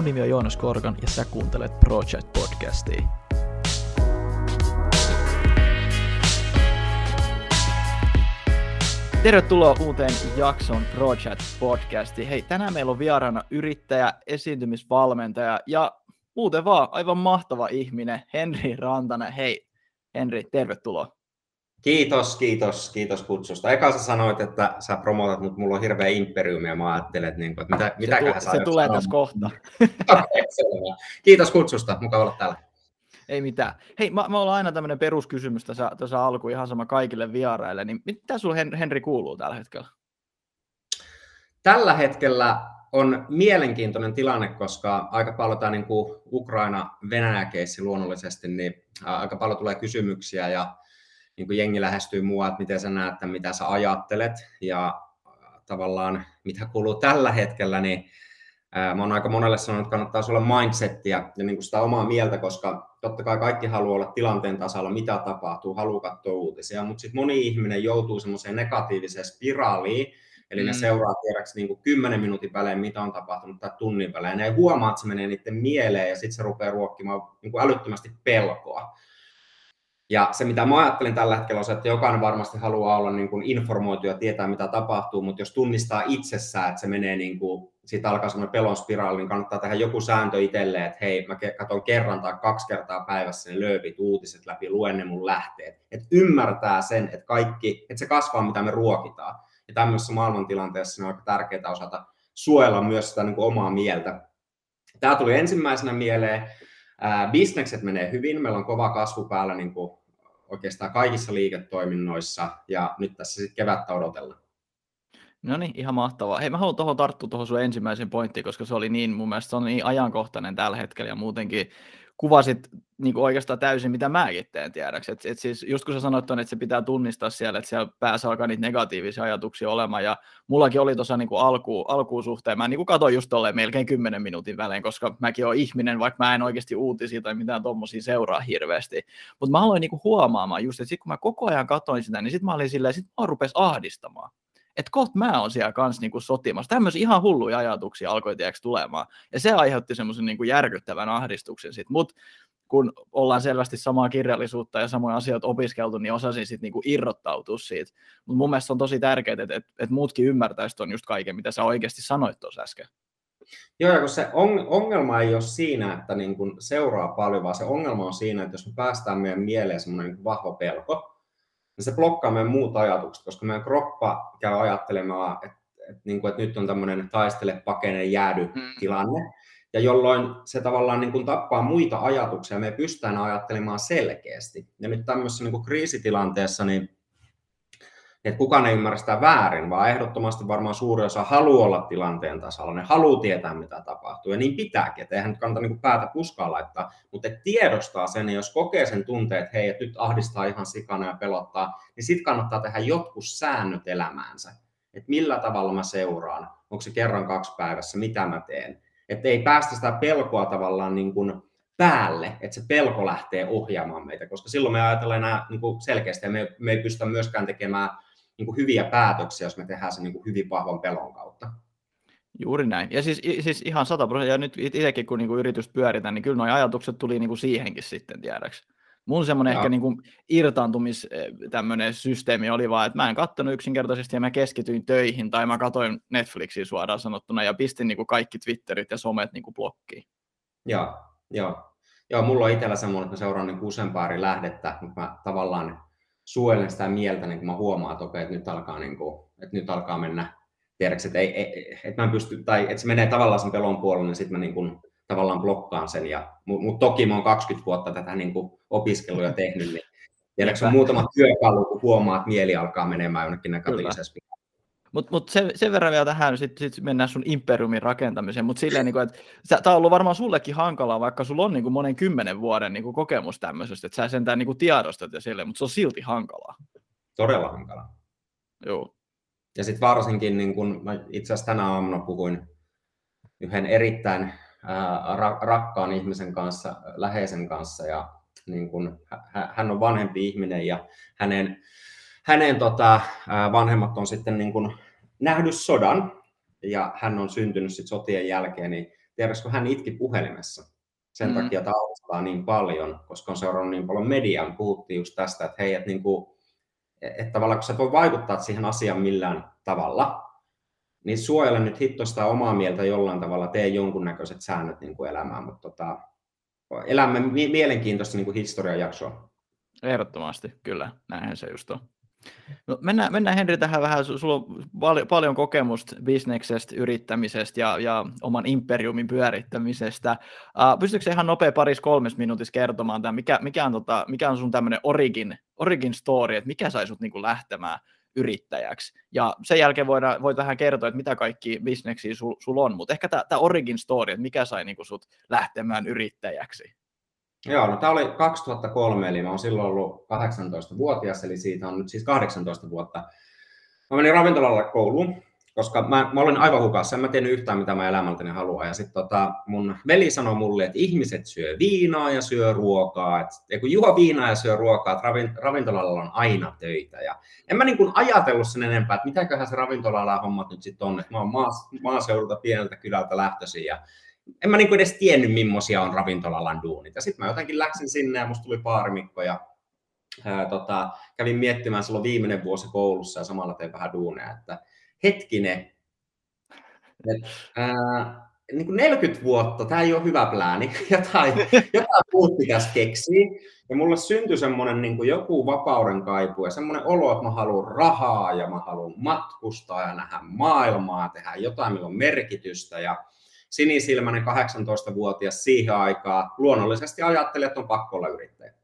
Mun nimi on Joonas Korkan ja sä kuuntelet Project Podcastia. Tervetuloa uuteen jakson Project Podcastiin. Hei, tänään meillä on vieraana yrittäjä, esiintymisvalmentaja ja muuten vaan aivan mahtava ihminen, Henri Rantanen. Hei, Henri, tervetuloa. Kiitos, kiitos, kiitos kutsusta. Eka sä sanoit, että sä promotat, mutta mulla on hirveä imperiumi ja mä ajattelin, että, niin kuin, että mitä, mitäköhän se, se tulee tässä kohta. okay, kiitos kutsusta, mukava olla täällä. Ei mitään. Hei, mä, mä ollaan aina tämmöinen peruskysymys tässä, tässä alku ihan sama kaikille vieraille, niin mitä sulla Henri kuuluu tällä hetkellä? Tällä hetkellä on mielenkiintoinen tilanne, koska aika paljon tämä niin Ukraina-Venäjä-keissi luonnollisesti, niin aika paljon tulee kysymyksiä ja niin kuin jengi lähestyy mua, että miten sä näet, mitä sä ajattelet ja tavallaan mitä kuuluu tällä hetkellä, niin mä oon aika monelle sanonut, että kannattaa olla mindsettiä ja niin kuin sitä omaa mieltä, koska totta kai kaikki haluaa olla tilanteen tasalla, mitä tapahtuu, haluaa katsoa uutisia, mutta sitten moni ihminen joutuu semmoiseen negatiiviseen spiraaliin, eli ne mm. seuraa tiedäksi niin kuin 10 minuutin välein, mitä on tapahtunut, tai tunnin välein, ne ei huomaa, että se menee niiden mieleen, ja sitten se rupeaa ruokkimaan niin kuin älyttömästi pelkoa. Ja se, mitä mä ajattelin tällä hetkellä, on se, että jokainen varmasti haluaa olla niin kuin informoitu ja tietää, mitä tapahtuu, mutta jos tunnistaa itsessään, että se menee niin kuin, siitä alkaa semmoinen pelon spiraali, niin kannattaa tehdä joku sääntö itselleen, että hei, mä katson kerran tai kaksi kertaa päivässä ne lööpit, uutiset läpi, luen ne mun lähteet. Että ymmärtää sen, että kaikki, että se kasvaa, mitä me ruokitaan. Ja tämmöisessä maailmantilanteessa on aika tärkeää osata suojella myös sitä niin kuin omaa mieltä. Tämä tuli ensimmäisenä mieleen. Bisnekset menee hyvin, meillä on kova kasvu päällä niin kuin oikeastaan kaikissa liiketoiminnoissa ja nyt tässä sitten kevättä odotellaan. No niin, ihan mahtavaa. Hei, mä haluan tuohon tarttua tuohon sun ensimmäiseen pointtiin, koska se oli niin, mun mielestä se on niin ajankohtainen tällä hetkellä ja muutenkin kuvasit niin kuin oikeastaan täysin, mitä mäkin teen tiedäksi. Et, et siis just kun sä sanoit, että se pitää tunnistaa siellä, että siellä päässä alkaa niitä negatiivisia ajatuksia olemaan, ja mullakin oli tuossa niin alku, alkuun suhteen, mä niin kuin katsoin just tolleen melkein 10 minuutin välein, koska mäkin olen ihminen, vaikka mä en oikeasti uutisia tai mitään tommosia seuraa hirveästi. Mutta mä aloin niin kuin huomaamaan just, että sit kun mä koko ajan katsoin sitä, niin sit mä olin silleen, sit mä rupes ahdistamaan että kohta mä oon siellä kanssa niin kuin sotimassa. Tämmöisiä ihan hulluja ajatuksia alkoi tulemaan. Ja se aiheutti semmoisen niin järkyttävän ahdistuksen sitten. Mutta kun ollaan selvästi samaa kirjallisuutta ja samoja asioita opiskeltu, niin osasin sitten niinku irrottautua siitä. Mutta mun mielestä on tosi tärkeää, että et, et muutkin ymmärtäisivät tuon just kaiken, mitä sä oikeasti sanoit tuossa äsken. Joo, kun se on, ongelma ei ole siinä, että niin kun seuraa paljon, vaan se ongelma on siinä, että jos me päästään meidän mieleen semmoinen niin vahva pelko, niin se blokkaa meidän muut ajatukset, koska meidän kroppa käy ajattelemaan, että, että, niin kuin, että nyt on tämmöinen taistele, pakene, jäädy mm. Ja jolloin se tavallaan niin kuin tappaa muita ajatuksia, me pystytään ajattelemaan selkeästi. Ja nyt tämmöisessä niin kuin kriisitilanteessa, niin että kukaan ei ymmärrä sitä väärin, vaan ehdottomasti varmaan suuri osa haluaa olla tilanteen tasalla, ne haluaa tietää, mitä tapahtuu, ja niin pitääkin, että eihän nyt kannata niin päätä puskaa laittaa, mutta tiedostaa sen, ja jos kokee sen tunteen, että hei, että nyt ahdistaa ihan sikana ja pelottaa, niin sitten kannattaa tehdä jotkut säännöt elämäänsä, että millä tavalla mä seuraan, onko se kerran kaksi päivässä, mitä mä teen, että ei päästä sitä pelkoa tavallaan niin kuin päälle, että se pelko lähtee ohjaamaan meitä, koska silloin me ajatellaan enää niin kuin selkeästi ja me, me ei pystytä myöskään tekemään niin kuin hyviä päätöksiä, jos me tehdään se niin kuin hyvin vahvan pelon kautta. Juuri näin. Ja siis, siis ihan sata prosenttia, ja nyt itsekin kun niin yritys pyöritään, niin kyllä nuo ajatukset tuli niin kuin siihenkin sitten tiedäksi. Mun semmoinen ehkä niin kuin irtaantumis tämmöinen systeemi oli vaan, että mä en katsonut yksinkertaisesti ja mä keskityin töihin tai mä katsoin Netflixiä suoraan sanottuna ja pistin niin kuin kaikki Twitterit ja somet niin kuin blokkiin. Joo, joo. Joo, mulla on itsellä semmoinen, että mä seuraan niin useampaa eri lähdettä, mutta mä tavallaan suojelen sitä mieltä, niin kun mä huomaan, että, okei, että, nyt alkaa, niin kuin, että nyt alkaa mennä, tiedätkö, että, ei, ei, että, mä en pysty, tai että se menee tavallaan sen pelon puolelle, niin sitten mä niin kuin, tavallaan blokkaan sen. Ja, mutta toki mä oon 20 vuotta tätä niin kuin opiskelua ja tehnyt, niin tiedätkö, on muutama työkalu, kun huomaa, että mieli alkaa menemään jonnekin negatiivisessa mutta mut sen, sen verran vielä tähän, sitten sit mennään sun imperiumin rakentamiseen, mutta silleen, niin kuin, että tämä on ollut varmaan sullekin hankalaa, vaikka sulla on niin kuin monen kymmenen vuoden niin kuin kokemus tämmöisestä, että sä sentään niin kuin tiedostat ja silleen, mutta se on silti hankalaa. Todella hankalaa. Joo. Ja sitten varsinkin, niin kun mä itse asiassa tänä aamuna puhuin yhden erittäin ää, rakkaan ihmisen kanssa, läheisen kanssa, ja niin kun, hän on vanhempi ihminen, ja hänen hänen tota, vanhemmat on sitten niin kuin nähnyt sodan ja hän on syntynyt sitten sotien jälkeen, niin tiedätkö, hän itki puhelimessa sen mm. takia taustaa niin paljon, koska on seurannut niin paljon mediaa, puhuttiin just tästä, että hei, että, niin kuin, että tavallaan kun sä voi vaikuttaa siihen asiaan millään tavalla, niin suojele nyt hittosta omaa mieltä jollain tavalla, tee jonkunnäköiset säännöt niin kuin elämään, mutta tota, elämme mielenkiintoista niin kuin historiajaksoa. Ehdottomasti, kyllä, näinhän se just on. No, mennään, mennään Henri tähän vähän, sulla on paljon, paljon kokemusta bisneksestä, yrittämisestä ja, ja oman imperiumin pyörittämisestä. Uh, pystytkö ihan nopea paris kolmes minuutissa kertomaan, tämän, mikä, mikä, on, tota, mikä on sun tämmöinen origin, origin story, että mikä sai sut niinku lähtemään yrittäjäksi. Ja sen jälkeen voidaan, voit vähän kertoa, että mitä kaikki bisneksiä sulla sul on, mutta ehkä tämä origin story, että mikä sai niinku sut lähtemään yrittäjäksi. Joo, no tämä oli 2003, eli mä oon silloin ollut 18-vuotias, eli siitä on nyt siis 18 vuotta. Mä menin ravintolalle kouluun, koska mä, mä olin aivan hukassa, en mä tiennyt yhtään mitä mä elämältäni haluan. Ja sitten tota, mun veli sanoi mulle, että ihmiset syö viinaa ja syö ruokaa, että kun juo viinaa ja syö ruokaa, että ravin, ravintolalla on aina töitä. Ja en mä niin kuin ajatellut sen enempää, että mitäköhän se ravintolalla hommat nyt sitten on, että mä oon maas, maaseudulta pieneltä kylältä lähtöisin ja en mä niin edes tiennyt, millaisia on ravintolalan duunit. Ja sitten mä jotenkin läksin sinne ja musta tuli paarimikko ja ää, tota, kävin miettimään silloin viimeinen vuosi koulussa ja samalla tein vähän duuneja, että hetkinen, et, ää, niin kuin 40 vuotta, tämä ei ole hyvä plääni, jotain, jotain muut pitäisi keksiä. Ja mulle syntyi semmoinen niin kuin joku vapauden kaipu ja semmoinen olo, että mä haluan rahaa ja mä haluan matkustaa ja nähdä maailmaa, tehdä jotain, millä on merkitystä. Ja sinisilmäinen 18-vuotias siihen aikaan luonnollisesti ajatteli, että on pakko olla yrittäjä.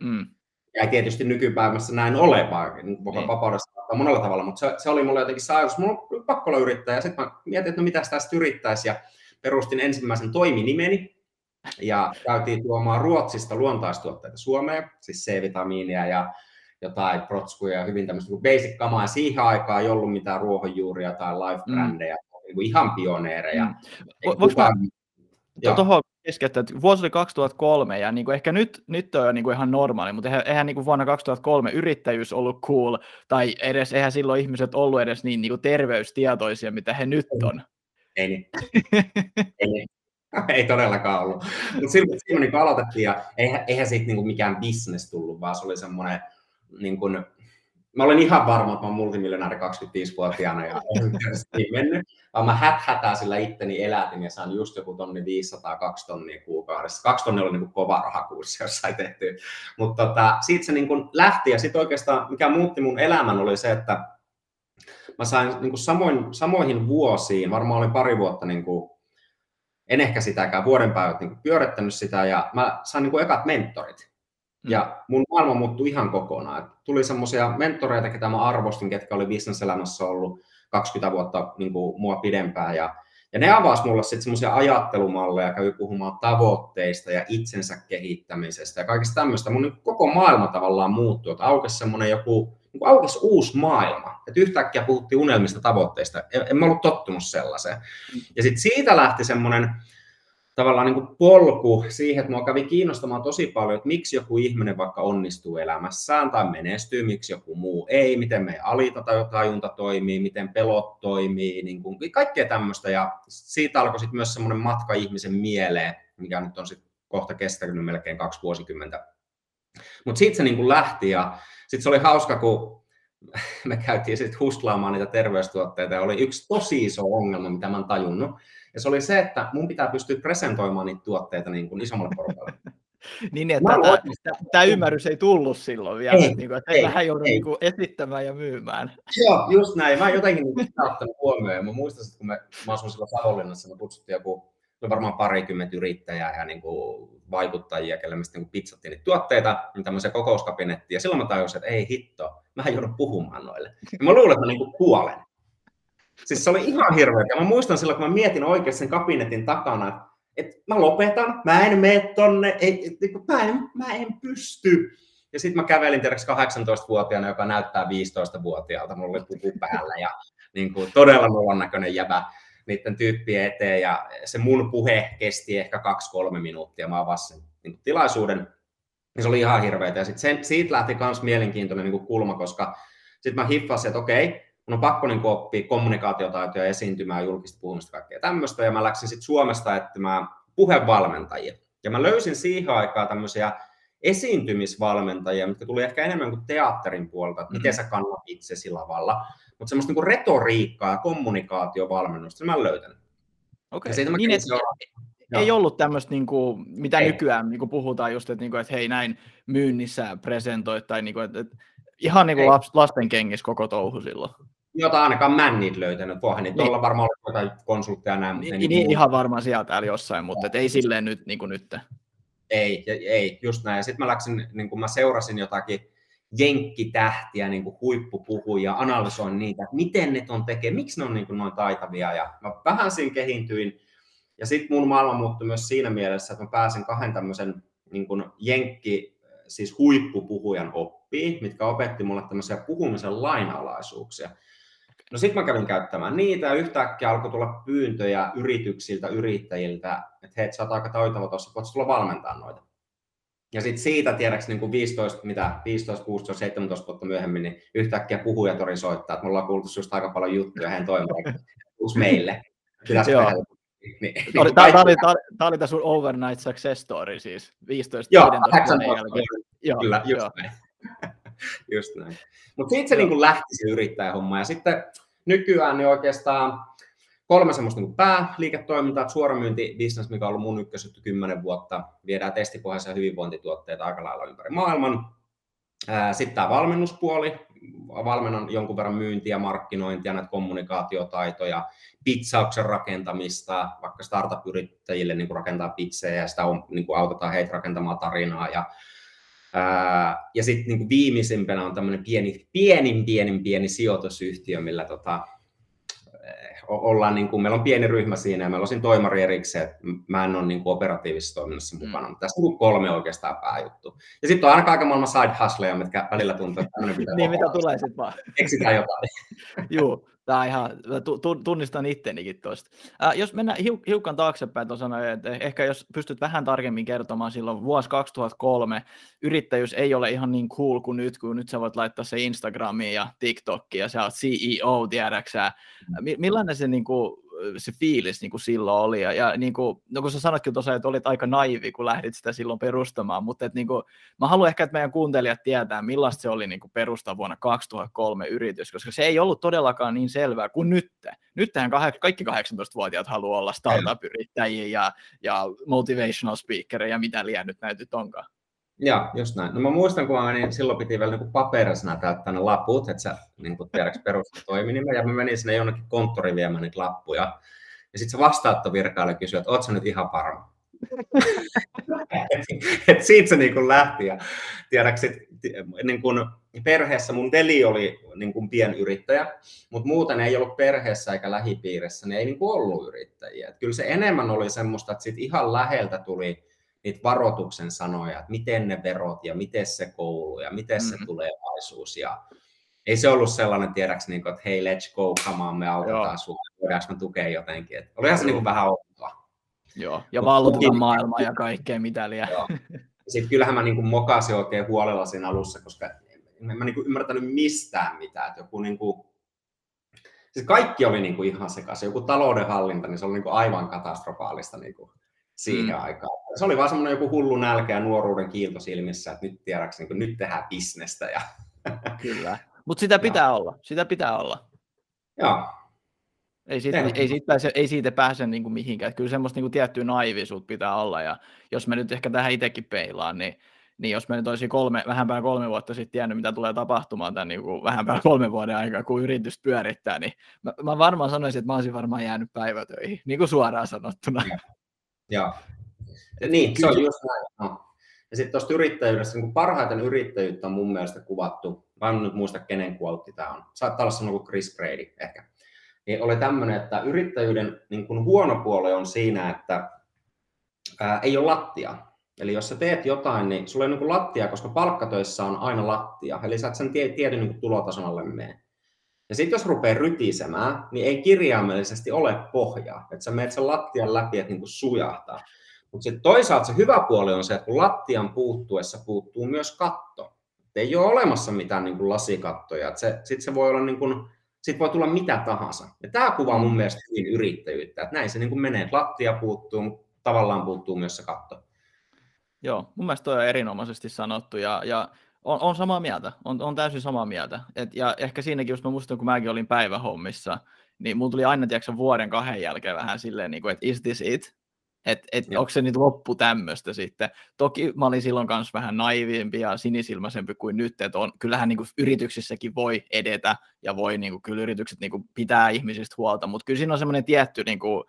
Mm. Ja tietysti nykypäivässä näin ole, vaan niin. vapaudessa monella tavalla, mutta se, se oli mulle jotenkin se ajatus, mulla on pakko olla yrittäjä. Sitten mä mietin, että no mitä tästä yrittäisi ja perustin ensimmäisen toiminimeni ja käytiin tuomaan Ruotsista luontaistuotteita Suomeen, siis C-vitamiinia ja jotain protskuja ja hyvin tämmöistä basic kamaa. Siihen aikaan ei ollut mitään ruohonjuuria tai life-brändejä, mm niin ihan pioneereja. Mm. Voinko. Mä tuohon keskeyttää, että vuosi oli 2003 ja niin kuin ehkä nyt, nyt on jo niin kuin ihan normaali, mutta eihän, eihän niin kuin vuonna 2003 yrittäjyys ollut cool tai edes eihän silloin ihmiset ollut edes niin, niin kuin terveystietoisia, mitä he nyt on. Ei niin. ei, niin. ei todellakaan ollut. Mutta silloin, silloin niin aloitettiin ja eihän, eihän siitä niin kuin mikään business tullut, vaan se oli semmoinen niin kuin, mä olen ihan varma, että mä oon multimiljonääri 25-vuotiaana ja ei mennyt, vaan mä häthätää sillä itteni elätin ja saan just joku tonni 500, kaksi tonnia kuukaudessa. Kaksi tonnia oli niin kova rahakurssi, jos sai tehty. Mutta tota, siitä se niin kuin lähti ja sitten oikeastaan mikä muutti mun elämän oli se, että mä sain niin kuin samoin, samoihin vuosiin, varmaan olin pari vuotta niin kuin, en ehkä sitäkään vuoden päivät niin pyörittänyt sitä ja mä sain niin kuin ekat mentorit. Ja mm. mun maailma muuttui ihan kokonaan. Et tuli semmoisia mentoreita, ketä mä arvostin, ketkä oli bisneselämässä ollut 20 vuotta niin kuin mua pidempään. Ja, ja ne avasi mulle sitten semmoisia ajattelumalleja, kävi puhumaan tavoitteista ja itsensä kehittämisestä ja kaikesta tämmöistä. Mun niin koko maailma tavallaan muuttui, että aukesi semmoinen joku, niin aukesi uusi maailma. Että yhtäkkiä puhuttiin unelmista tavoitteista. En, en mä ollut tottunut sellaiseen. Mm. Ja sitten siitä lähti semmoinen tavallaan niin kuin polku siihen, että mua kävi kiinnostamaan tosi paljon, että miksi joku ihminen vaikka onnistuu elämässään tai menestyy, miksi joku muu ei, miten meidän alitajunta toimii, miten pelot toimii, niin kuin kaikkea tämmöistä. Ja siitä alkoi sitten myös semmoinen matka ihmisen mieleen, mikä nyt on sitten kohta kestänyt melkein kaksi vuosikymmentä. Mutta siitä se niin kuin lähti ja sitten se oli hauska, kun me käytiin sitten hustlaamaan niitä terveystuotteita ja oli yksi tosi iso ongelma, mitä mä en tajunnut, ja se oli se, että mun pitää pystyä presentoimaan niitä tuotteita niin kuin isommalle porukalle. niin, että tämä, ymmärrys ei tullut silloin vielä, ei, niin kuin, että ei, vähän joudun niin esittämään ja myymään. Joo, just näin. Mä jotenkin niin ottanut huomioon. Mä muistan, että kun me, mä asuin silloin Savonlinnassa, me kutsuttiin joku, oli varmaan parikymmentä yrittäjää ja niin kuin vaikuttajia, kelle me sitten niin pizzattiin niitä tuotteita, niin tämmöisiä kokouskabinettiin. Ja silloin mä tajusin, että ei hitto, mä joudun puhumaan noille. Ja mä luulen, että mä niin kuin kuolen. Siis se oli ihan hirveä. Mä muistan silloin, kun mä mietin oikein sen kabinetin takana, että, mä lopetan, mä en mene tonne, ei, niin mä, en, mä en pysty. Ja sitten mä kävelin tiedäks 18-vuotiaana, joka näyttää 15-vuotiaalta, mulla oli puku päällä ja niin kuin, todella nolon näköinen jäbä niiden tyyppien eteen. Ja se mun puhe kesti ehkä kaksi-kolme minuuttia, mä avasin sen niin tilaisuuden. Ja se oli ihan hirveätä. Ja sitten siitä lähti myös mielenkiintoinen niin kuin kulma, koska sitten mä hiffasin, että okei, mun on pakko niin kuin, oppia kommunikaatiotaitoja, esiintymää, julkista puhumista, kaikkea tämmöistä, ja mä läksin sitten Suomesta etsimään puhevalmentajia. Ja mä löysin siihen aikaan tämmöisiä esiintymisvalmentajia, mitkä tuli ehkä enemmän kuin teatterin puolelta, että miten mm-hmm. sä kannat itsesi lavalla, mutta semmoista niin retoriikkaa ja kommunikaatiovalmennusta mä löytänyt. Okei, okay. niin, et, ei ollut tämmöistä, niin kuin, mitä ei. nykyään niin kuin puhutaan just, että, niin kuin, että hei näin myynnissä presentoit, tai niin kuin, että, että ihan niin kuin lasten kengissä koko touhu silloin. Jota ainakaan mä en niitä löytänyt. Voihan niitä niin. olla varmaan jotain konsultteja näin. Mutta niin, niin, ihan varmaan sieltä täällä jossain, mutta et ei silleen nyt niin kuin nyt. Ei, ei, just näin. Sitten mä läksin, niin kuin mä seurasin jotakin jenkkitähtiä, niin kuin huippupuhuja, analysoin niitä, että miten ne on tekee, miksi ne on niin kuin noin taitavia. Ja mä vähän siinä kehintyin. Ja sitten mun maailma muuttui myös siinä mielessä, että mä pääsin kahden tämmöisen niin kuin jenkki, siis huippupuhujan oppiin, mitkä opetti mulle tämmöisiä puhumisen lainalaisuuksia. No sitten mä kävin käyttämään niitä ja yhtäkkiä alkoi tulla pyyntöjä yrityksiltä, yrittäjiltä, että hei, sä oot aika taitava tuossa, voitko tulla valmentaa noita. Ja sitten siitä tiedäks niin kuin 15, mitä, 15, 16, 17 vuotta myöhemmin, niin yhtäkkiä puhujatori soittaa, että me ollaan kuultu just aika paljon juttuja heidän toimimaan meille. Joo. Niin, tämä, oli, tämä, oli, tämä oli tämä sun overnight success story siis, 15 Joo, 15 vuoden jälkeen. Joo, kyllä, just joo. näin. just näin. Mutta siitä se niin lähti se yrittäjähomma. Ja sitten nykyään niin oikeastaan kolme semmoista niin pääliiketoimintaa, suoramyyntibisnes, mikä on ollut mun ykkösjuttu kymmenen vuotta. Viedään testipohjaisia hyvinvointituotteita aika lailla ympäri maailman. Sitten tämä valmennuspuoli, valmennan jonkun verran myyntiä, markkinointia, näitä kommunikaatiotaitoja, pitsauksen rakentamista, vaikka startup-yrittäjille niin rakentaa pizzejä ja sitä on, niin kuin autetaan heitä rakentamaan tarinaa. Ja, ää, ja sitten niin viimeisimpänä on tämmöinen pieni, pienin, pienin, pieni sijoitusyhtiö, millä tota, ollaan, niin kuin, meillä on pieni ryhmä siinä ja meillä on siinä toimari erikseen, että mä en ole niin kuin operatiivisessa toiminnassa mm. mukana, mutta tässä on kolme oikeastaan pääjuttu. Ja sitten on aina kaiken maailman side hustleja, mitkä välillä tuntuu, että pitää Niin, mitä tulee sitten vaan. Keksitään jotain. Joo, tämä ihan, tunnistan ittenikin tuosta. Äh, jos mennään hiukan taaksepäin, tuossa että ehkä jos pystyt vähän tarkemmin kertomaan silloin vuosi 2003, yrittäjyys ei ole ihan niin cool kuin nyt, kun nyt sä voit laittaa se Instagramiin ja TikTokiin ja sä oot CEO, tiedäksä. Millainen se niin kuin, se fiilis niin kuin silloin oli. Ja, ja niin kuin, no kun sä sanoitkin tuossa, että olit aika naivi, kun lähdit sitä silloin perustamaan, mutta et, niin kuin, mä haluan ehkä, että meidän kuuntelijat tietää, millaista se oli niin kuin perustaa vuonna 2003 yritys, koska se ei ollut todellakaan niin selvää kuin nyt. Nythän kaikki 18-vuotiaat haluaa olla startup-yrittäjiä ja, ja motivational ja mitä liian nyt näitä nyt onkaan. Joo, just näin. No mä muistan, kun mä menin, silloin piti vielä niin paperisena täyttää ne laput, että sä niin tiedäks ja mä menin sinne jonnekin konttoriin viemään niitä lappuja. Ja sitten se vastaanottovirkailija kysyi, että ootko nyt ihan varma? et siitä se niin lähti. Ja tiedäks, et, niin kun perheessä mun veli oli niin kun pienyrittäjä, mutta muuten ei ollut perheessä eikä lähipiirissä, niin ei niin ollut yrittäjiä. Et kyllä se enemmän oli semmoista, että sit ihan läheltä tuli niitä varoituksen sanoja, että miten ne verot ja miten se koulu ja miten mm-hmm. se tulevaisuus. Ja ei se ollut sellainen, tiedäks, niin kuin, että hei, let's go, come on, me autetaan sinua, voidaanko me tukea jotenkin. Että olihan se niin kuin vähän outoa. Joo, ja vallotetaan maailmaa ja kaikkea mitä liian. Sitten kyllähän mä niin kuin mokasin oikein huolella siinä alussa, koska en mä niin kuin ymmärtänyt mistään mitään. Että joku niin kuin, siis kaikki oli niin kuin ihan sekaisin. Joku taloudenhallinta, niin se oli niin kuin aivan katastrofaalista niin kuin siihen mm. aikaan. Se oli vaan semmoinen joku hullu nälkä ja nuoruuden kiilto silmissä, että nyt tiedäks, niin nyt tehdään bisnestä. Ja... Kyllä, mutta sitä pitää ja. olla, sitä pitää olla. Joo. Ei siitä, ei, siitä pääse, ei siitä pääse niin kuin mihinkään. Kyllä semmoista niin kuin tiettyä naivisuutta pitää olla. Ja jos me nyt ehkä tähän itsekin peilaan, niin, niin jos me nyt olisi kolme, vähän päällä kolme vuotta sitten tiennyt, mitä tulee tapahtumaan tämän niin kuin vähän päällä kolme vuoden aikaa, kun yritys pyörittää, niin mä, mä varmaan sanoisin, että mä olisin varmaan jäänyt päivätöihin, niin kuin suoraan sanottuna. Joo. Niin, se on just näin. No. Ja sitten tuosta yrittäjyydestä, niin parhaiten yrittäjyyttä on mun mielestä kuvattu, mä en nyt muista kenen kuotti tämä on, saattaa olla sellainen kuin Chris Brady ehkä, niin oli tämmöinen, että yrittäjyyden niin kuin huono puoli on siinä, että ää, ei ole lattia. Eli jos sä teet jotain, niin sulla ei ole niin lattia, koska palkkatöissä on aina lattia. Eli sä et sen tie, tietyn niin tulotason alle mene. Ja sitten jos rupeaa rytisemään, niin ei kirjaimellisesti ole pohjaa. Että sä menet sen lattian läpi, että niin sujahtaa. Mutta sitten toisaalta se hyvä puoli on se, että kun lattian puuttuessa puuttuu myös katto. Et ei ole olemassa mitään niin kuin lasikattoja. Sitten se voi olla niin kuin sitten voi tulla mitä tahansa. Ja tämä kuvaa mun mielestä hyvin yrittäjyyttä, että näin se niin kuin menee. Lattia puuttuu, mutta tavallaan puuttuu myös se katto. Joo, mun mielestä toi on erinomaisesti sanottu ja, ja on, on samaa mieltä, on, on täysin samaa mieltä. Et, ja ehkä siinäkin, jos mä muistan, kun mäkin olin päivähommissa, niin mulla tuli aina tiedätkö, vuoden kahden jälkeen vähän silleen, niin kuin, että is this it? Että et, onko se nyt loppu tämmöistä sitten. Toki mä olin silloin kanssa vähän naivimpi ja sinisilmäisempi kuin nyt, että on, kyllähän niin kuin yrityksissäkin voi edetä ja voi niin kuin, kyllä yritykset niin kuin, pitää ihmisistä huolta, mutta kyllä siinä on semmoinen tietty niin kuin,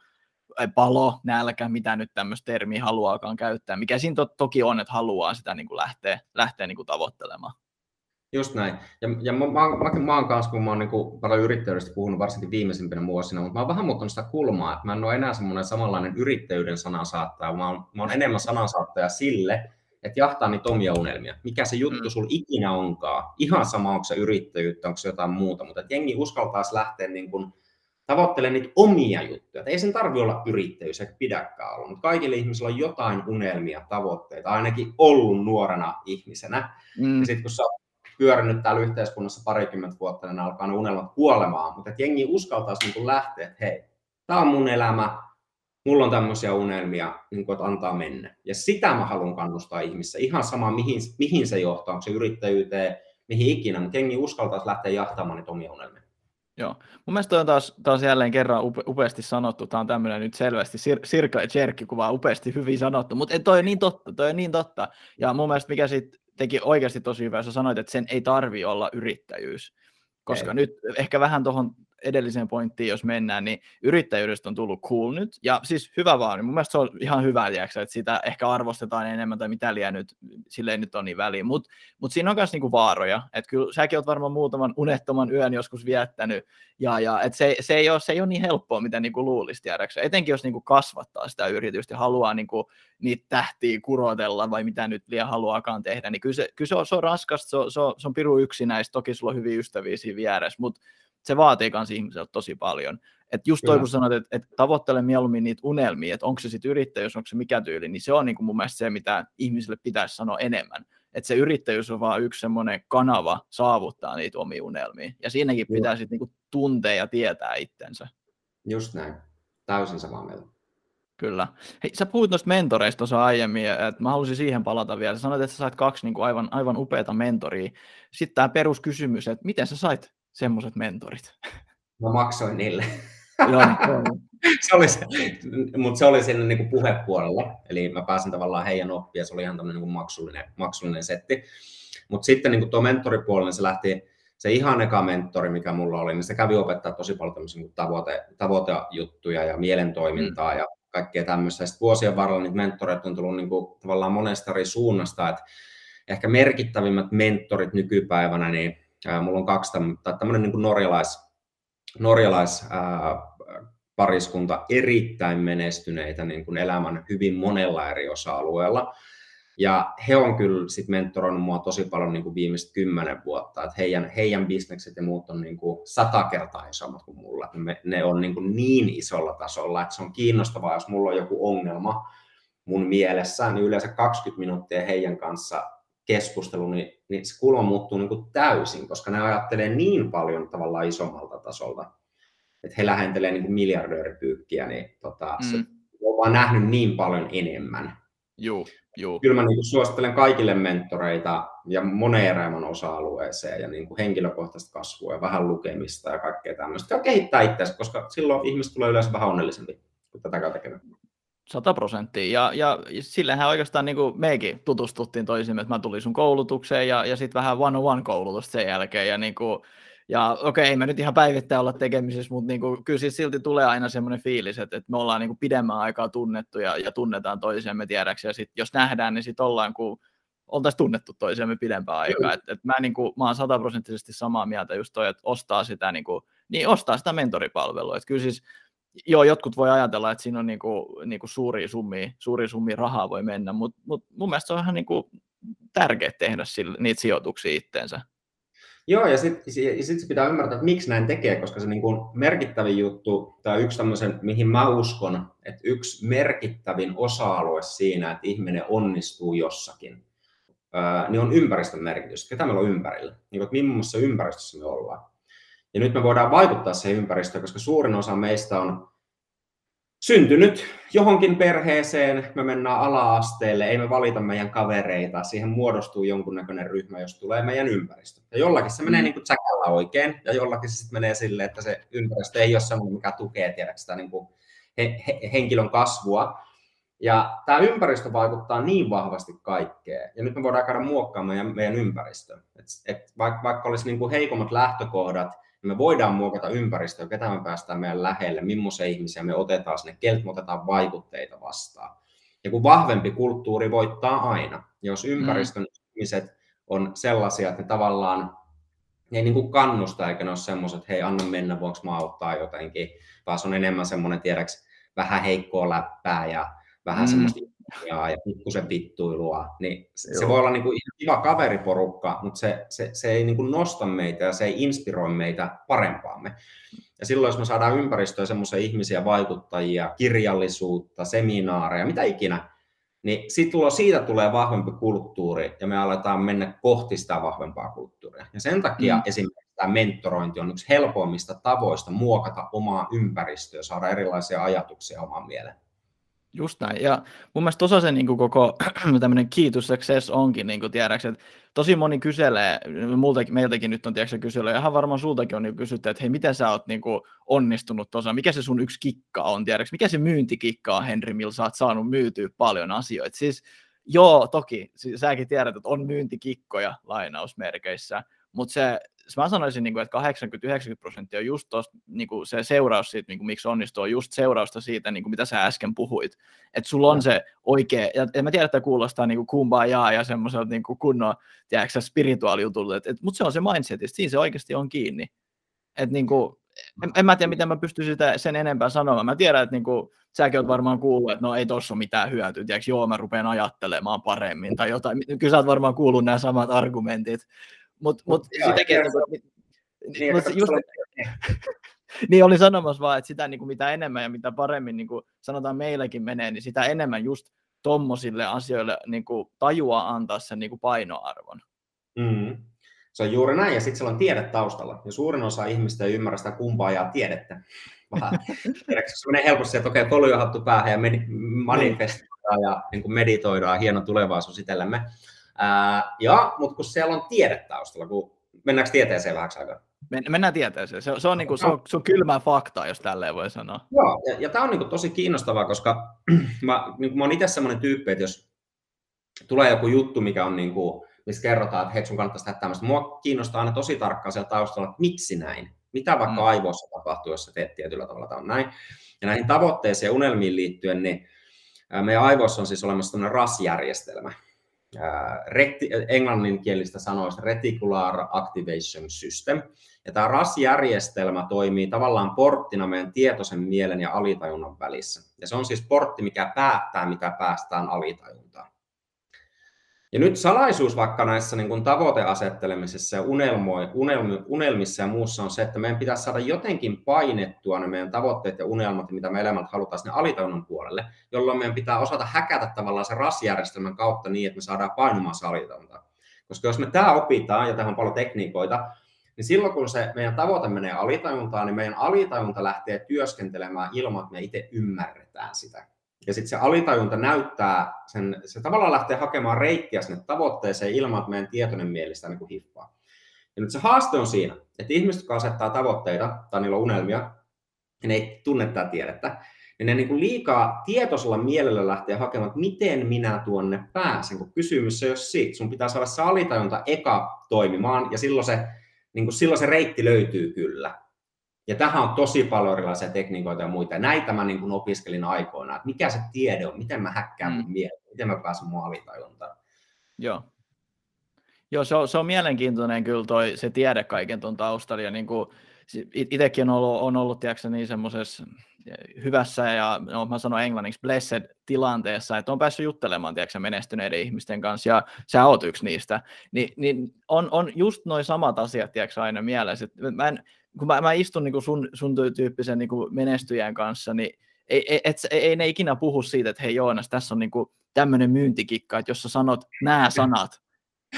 palo, nälkä, mitä nyt tämmöistä termiä haluaakaan käyttää, mikä siinä to, toki on, että haluaa sitä niin kuin lähteä, lähteä niin kuin tavoittelemaan. Just näin. Ja, ja mä, mä, mä, mä oon kanssa, kun mä oon niin paljon yrittäjyydestä puhunut varsinkin viimeisimpinä vuosina, mutta mä oon vähän muuttanut sitä kulmaa, että mä en ole enää semmoinen samanlainen yrittäjyyden sanansaattaja, mä oon, mä oon enemmän sanansaattaja sille, että jahtaa niitä omia unelmia. Mikä se juttu mm. sulla ikinä onkaan. Ihan sama, onko se yrittäjyyttä, onko se jotain muuta, mutta että jengi uskaltaisi lähteä niin kuin tavoittele niitä omia juttuja. ei sen tarvi olla yrittäjyys, eikä pidäkään olla, mutta kaikille ihmisillä on jotain unelmia, tavoitteita, ainakin ollut nuorena ihmisenä. Mm. Ja sitten kun sä pyörinyt täällä yhteiskunnassa parikymmentä vuotta, niin alkaa ne unelmat kuolemaan, mutta että jengi uskaltaisi niin lähteä, että hei, tämä on mun elämä, mulla on tämmöisiä unelmia, niin kuin, että antaa mennä. Ja sitä mä haluan kannustaa ihmisissä, ihan sama mihin, mihin se johtaa, onko se yrittäjyyteen, mihin ikinä, mutta jengi uskaltaisi lähteä jahtaamaan niitä omia unelmia. Joo. Mun mielestä on taas, taas jälleen kerran upe, upeasti sanottu. Tämä on tämmöinen nyt selvästi sir, Sirka ja Cherkki kuvaa upeasti hyvin sanottu, mutta toi on niin totta, toi on niin totta. Ja mun mielestä mikä sitten teki oikeasti tosi hyvää, sä sanoit, että sen ei tarvi olla yrittäjyys. Koska ei. nyt ehkä vähän tuohon edelliseen pointtiin, jos mennään, niin yrittäjyydestä on tullut cool nyt, ja siis hyvä vaan, niin mun mielestä se on ihan hyvä, tiiäksä, että sitä ehkä arvostetaan enemmän tai mitä liian nyt, silleen nyt on niin väliin, mutta mut siinä on myös niinku vaaroja, että kyllä säkin oot varmaan muutaman unettoman yön joskus viettänyt, ja, ja et se, se, ei ole, se ei ole niin helppoa, mitä niinku luulisi, tiedäksä, etenkin jos niinku kasvattaa sitä yritystä ja haluaa niinku niitä tähtiä kurotella, vai mitä nyt liian haluaakaan tehdä, niin kyllä se, kyllä se, on, se on raskasta, se on, se on, se on piru yksinäistä, toki sulla on hyviä ystäviä siinä vieressä, mutta se vaatii myös ihmiseltä tosi paljon. Että just toi, kun sanoit, että, että tavoittele mieluummin niitä unelmia, että onko se sitten yrittäjyys, onko se mikä tyyli, niin se on niin kuin mun mielestä se, mitä ihmisille pitäisi sanoa enemmän. Että se yrittäjyys on vaan yksi semmoinen kanava saavuttaa niitä omia unelmia. Ja siinäkin Joo. pitää sitten niin tuntea ja tietää itsensä. Just näin. Täysin samaa mieltä. Kyllä. Hei, sä puhuit noista mentoreista tuossa aiemmin, että mä halusin siihen palata vielä. Sä sanoit, että sä sait kaksi niin kuin aivan, aivan upeata mentoria. Sitten tämä peruskysymys, että miten sä sait semmoiset mentorit? Mä maksoin niille. Joo, se oli se, mutta se oli sinne niin puhepuolella, eli mä pääsin tavallaan heidän oppia, se oli ihan tämmöinen niin maksullinen, maksullinen setti. Mutta sitten niin tuo mentoripuolella, niin se lähti, se ihan eka mentori, mikä mulla oli, niin se kävi opettaa tosi paljon tämmöisiä niin tavoite, tavoitejuttuja ja mielentoimintaa mm. ja kaikkea tämmöistä. Sitten vuosien varrella niitä mentoreita on tullut niin kuin, tavallaan monesta eri suunnasta, että ehkä merkittävimmät mentorit nykypäivänä, niin Mulla on kaksi tämmöinen niin norjalais, norjalais ää, pariskunta erittäin menestyneitä niin kuin elämän hyvin monella eri osa-alueella. Ja he on kyllä sit mentoroinut mua tosi paljon niin kuin viimeiset kymmenen vuotta, että heidän, heidän bisnekset ja muut on niin kuin sata kertaa isommat kuin mulla. Me, ne on niin, kuin niin isolla tasolla, että se on kiinnostavaa, jos mulla on joku ongelma mun mielessä, niin yleensä 20 minuuttia heidän kanssa keskustelu, niin, niin se kulma muuttuu niin kuin täysin, koska ne ajattelee niin paljon tavallaan isommalta tasolta, että he lähentelee niin kuin miljardööripyykkiä, niin tota, mm. se on vaan nähnyt niin paljon enemmän. Joo, joo. Kyllä mä niin kuin suosittelen kaikille mentoreita ja moneen elämän osa-alueeseen ja niin kuin henkilökohtaista kasvua ja vähän lukemista ja kaikkea tämmöistä. Ja kehittää itseänsä, koska silloin ihmiset tulee yleensä vähän onnellisempi, kun tätä kautta tekemään. Sata prosenttia. Ja, ja sillähän oikeastaan niin kuin mekin tutustuttiin toisimme, että mä tulin sun koulutukseen ja, ja sitten vähän one-on-one-koulutusta sen jälkeen. Ja, niin kuin, ja okei, ei me nyt ihan päivittäin olla tekemisissä, mutta niin kuin, kyllä siis silti tulee aina semmoinen fiilis, että, että me ollaan niin kuin pidemmän aikaa tunnettu ja, ja tunnetaan toisiamme tiedäksi. Ja sitten jos nähdään, niin sitten ollaan kuin oltaisiin tunnettu toisiamme pidempään aikaa. Et, et mä, niin kuin, mä oon sataprosenttisesti samaa mieltä just toi, että ostaa sitä, niin kuin, niin ostaa sitä mentoripalvelua. Et kyllä siis joo, jotkut voi ajatella, että siinä on niinku, niinku suuria, summia, suuria summia rahaa voi mennä, mutta mut mun mielestä se on ihan niinku tärkeää tehdä sille, niitä sijoituksia itteensä. Joo, ja sitten sit pitää ymmärtää, että miksi näin tekee, koska se niinku merkittävin juttu, tai yksi tämmöisen, mihin mä uskon, että yksi merkittävin osa-alue siinä, että ihminen onnistuu jossakin, niin on ympäristön merkitys. Ketä meillä on ympärillä? Niin, että millaisessa ympäristössä me ollaan. Ja nyt me voidaan vaikuttaa siihen ympäristöön, koska suurin osa meistä on syntynyt johonkin perheeseen, me mennään ala-asteelle, ei me valita meidän kavereita, siihen muodostuu jonkunnäköinen ryhmä, jos tulee meidän ympäristö. Ja jollakin se menee mm. niin kuin tsäkällä oikein, ja jollakin se sitten menee silleen, että se ympäristö ei ole sellainen, mikä tukee tiedätkö, sitä niin kuin he, he, henkilön kasvua. Ja tämä ympäristö vaikuttaa niin vahvasti kaikkeen. Ja nyt me voidaan käydä muokkaamaan meidän, meidän ympäristöä. Et, et vaikka, vaikka olisi niin kuin heikommat lähtökohdat, me voidaan muokata ympäristöä, ketä me päästään meidän lähelle, millaisia ihmisiä me otetaan sinne, keltä me otetaan vaikutteita vastaan. Ja kun vahvempi kulttuuri voittaa aina, jos ympäristön mm. ihmiset on sellaisia, että ne tavallaan ne ei niin kuin kannusta eikä ne ole semmoiset, että hei anna mennä, voinko mä auttaa jotenkin, vaan se on enemmän semmoinen, tiedäks, vähän heikkoa läppää ja vähän mm. semmoista ja, ja pikkusen vittuilua, niin se, se voi olla niin kuin kiva kaveriporukka, mutta se, se, se ei niin kuin nosta meitä ja se ei inspiroi meitä parempaamme. Ja silloin, jos me saadaan ympäristöön semmoisia ihmisiä, vaikuttajia, kirjallisuutta, seminaareja, mitä ikinä, niin sit tulo, siitä tulee vahvempi kulttuuri ja me aletaan mennä kohti sitä vahvempaa kulttuuria. Ja sen takia mm. esimerkiksi tämä mentorointi on yksi helpoimmista tavoista muokata omaa ympäristöä, saada erilaisia ajatuksia omaan mieleen. Just näin. Ja mun mielestä osa se niin kuin koko tämmöinen key to success onkin, niin kuin tiedäks, että tosi moni kyselee, multakin, meiltäkin nyt on tiedäks, kysely, ja ihan varmaan sultakin on niin kysytty, että hei, miten sä oot niin kuin, onnistunut tuossa, mikä se sun yksi kikka on, tiedäks, mikä se myyntikikka on, Henri, millä sä oot saanut myytyä paljon asioita. Siis joo, toki, siis, säkin tiedät, että on myyntikikkoja lainausmerkeissä, mutta se, mä sanoisin, niin kuin, että 80-90 prosenttia on just tosta, niin kuin se seuraus siitä, niin kuin, miksi onnistuu, on just seurausta siitä, niin kuin, mitä sä äsken puhuit. Että sulla on se oikea, ja, ja mä tiedän, että kuulostaa niin kumbajaa ja semmoiselta niin kuin kunnon, tiedätkö, spirituaalijutulta, mutta se on se mindset, että siinä se oikeasti on kiinni. Että niin kuin, en, en mä tiedä, miten mä pystyn sitä sen enempää sanomaan. Mä tiedän, että niin kuin, säkin oot varmaan kuullut, että no ei tossa ole mitään hyötyä, tiedätkö, joo, mä rupean ajattelemaan paremmin tai jotain. Kyllä sä oot varmaan kuullut nämä samat argumentit. Mutta mut, mut sitäkin, että, niin, niin, mut just, niin oli sanomassa vaan, että sitä niin kuin mitä enemmän ja mitä paremmin niin kuin sanotaan meilläkin menee, niin sitä enemmän just tommosille asioille niin kuin tajua antaa sen niin kuin painoarvon. Mm. Se on juuri näin, ja sitten siellä on tiede taustalla. Ja suurin osa ihmistä ei ymmärrä sitä kumpaa ja tiedettä. Vaan se menee helposti, että okei, okay, hattu päähän ja manifestoidaan ja niin kuin meditoidaan hieno tulevaisuus itsellemme. Ää, ja, mutta kun siellä on tiede taustalla, kun mennäänkö tieteeseen vähäksi aikaa? Mennään tieteeseen. Se, se, on, niin kuin, se, on, se on kylmää faktaa, jos tälleen voi sanoa. Joo, ja, ja tämä on niin kuin, tosi kiinnostavaa, koska mä, niin kuin, mä olen itse sellainen tyyppi, että jos tulee joku juttu, mikä on niin kuin, missä kerrotaan, että hei, sun kannattaisi tehdä tämmöistä. Mua kiinnostaa aina tosi tarkkaan siellä taustalla, että miksi näin? Mitä vaikka mm. aivoissa tapahtuu, jos sä teet tietyllä tavalla tämä on näin? Ja näihin tavoitteisiin ja unelmiin liittyen, niin meidän aivoissa on siis olemassa tämmöinen RAS-järjestelmä englanninkielistä sanoista Reticular Activation System. Ja tämä RAS-järjestelmä toimii tavallaan porttina meidän tietoisen mielen ja alitajunnan välissä. Ja se on siis portti, mikä päättää, mitä päästään alitajuntaan. Ja nyt salaisuus vaikka näissä niin kuin tavoiteasettelemisessa ja unelmi, unelmissa ja muussa on se, että meidän pitäisi saada jotenkin painettua ne meidän tavoitteet ja unelmat, mitä me elämät halutaan sinne alitajunnan puolelle, jolloin meidän pitää osata häkätä tavallaan se rasjärjestelmän kautta niin, että me saadaan painumaan se alitajunta. Koska jos me tämä opitaan, ja tähän on paljon tekniikoita, niin silloin kun se meidän tavoite menee alitajuntaan, niin meidän alitajunta lähtee työskentelemään ilman, että me itse ymmärretään sitä. Ja sitten se alitajunta näyttää, sen, se tavallaan lähtee hakemaan reittiä sinne tavoitteeseen ilman, että meidän tietoinen mieli sitä niin hiffaa. Ja nyt se haaste on siinä, että ihmiset, jotka asettaa tavoitteita tai niillä on unelmia, ja ne ei tunne tätä tiedettä, niin ne niin kuin liikaa tietoisella mielellä lähtee hakemaan, että miten minä tuonne pääsen, kun kysymys on jos siitä. Sun pitää saada se alitajunta eka toimimaan, ja silloin se, niin kuin silloin se reitti löytyy kyllä. Ja tähän on tosi paljon erilaisia tekniikoita ja muita. Näitä mä niin kuin opiskelin aikoina, että mikä se tiede on, miten mä häkkään mm. mieltä, miten mä pääsen mun alitajuntaan. Joo. Joo, se on, se on mielenkiintoinen kyllä toi, se tiede kaiken tuon taustalla. Ja niin kuin, itsekin on ollut, on ollut tiedätkö, niin semmoisessa hyvässä ja no, mä sanon englanniksi blessed tilanteessa, että on päässyt juttelemaan tiedätkö, menestyneiden ihmisten kanssa ja sä oot yksi niistä, Ni, niin on, on just noin samat asiat tiedätkö, aina mielessä. Mä en, kun mä, mä istun niin kuin sun, sun tyyppisen niin kuin menestyjän kanssa, niin ei, ei, et, ei, ei ne ikinä puhu siitä, että hei Joonas, tässä on niin kuin tämmöinen myyntikikka, että jos sä sanot nämä sanat,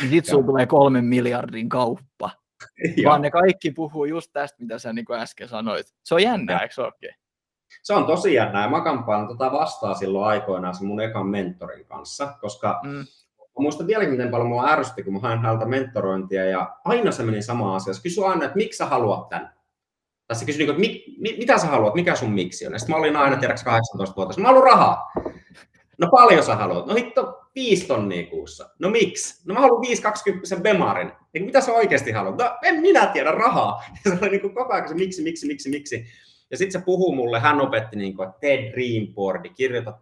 niin sit sulla tulee kolmen miljardin kauppa. vaan ne kaikki puhuu just tästä, mitä sä niin äsken sanoit. Se on jännä, eikö okay? Se on tosi jännä, ja mä kampaan tota vastaa silloin aikoinaan sen mun ekan mentorin kanssa, koska mm. Mä muistan vieläkin, miten paljon mua ärsytti, kun mä hain häneltä mentorointia, ja aina se meni sama asia. Se kysyi aina, että miksi sä haluat tämän? Tai se kysyi, että mit, mit, mitä sä haluat, mikä sun miksi on? Ja sitten mä olin aina tiedäks 18 vuotta. Mä haluan rahaa. No paljon sä haluat? No hitto, 5 tonnia kuussa. No miksi? No mä haluan 520 Bemarin. Niin mitä sä oikeasti haluat? No en minä tiedä rahaa. Ja se oli niin kuin koko ajan se miksi, miksi, miksi, miksi. Ja sitten se puhuu mulle, hän opetti, niin kuin, että tee dreamboardi, kirjoita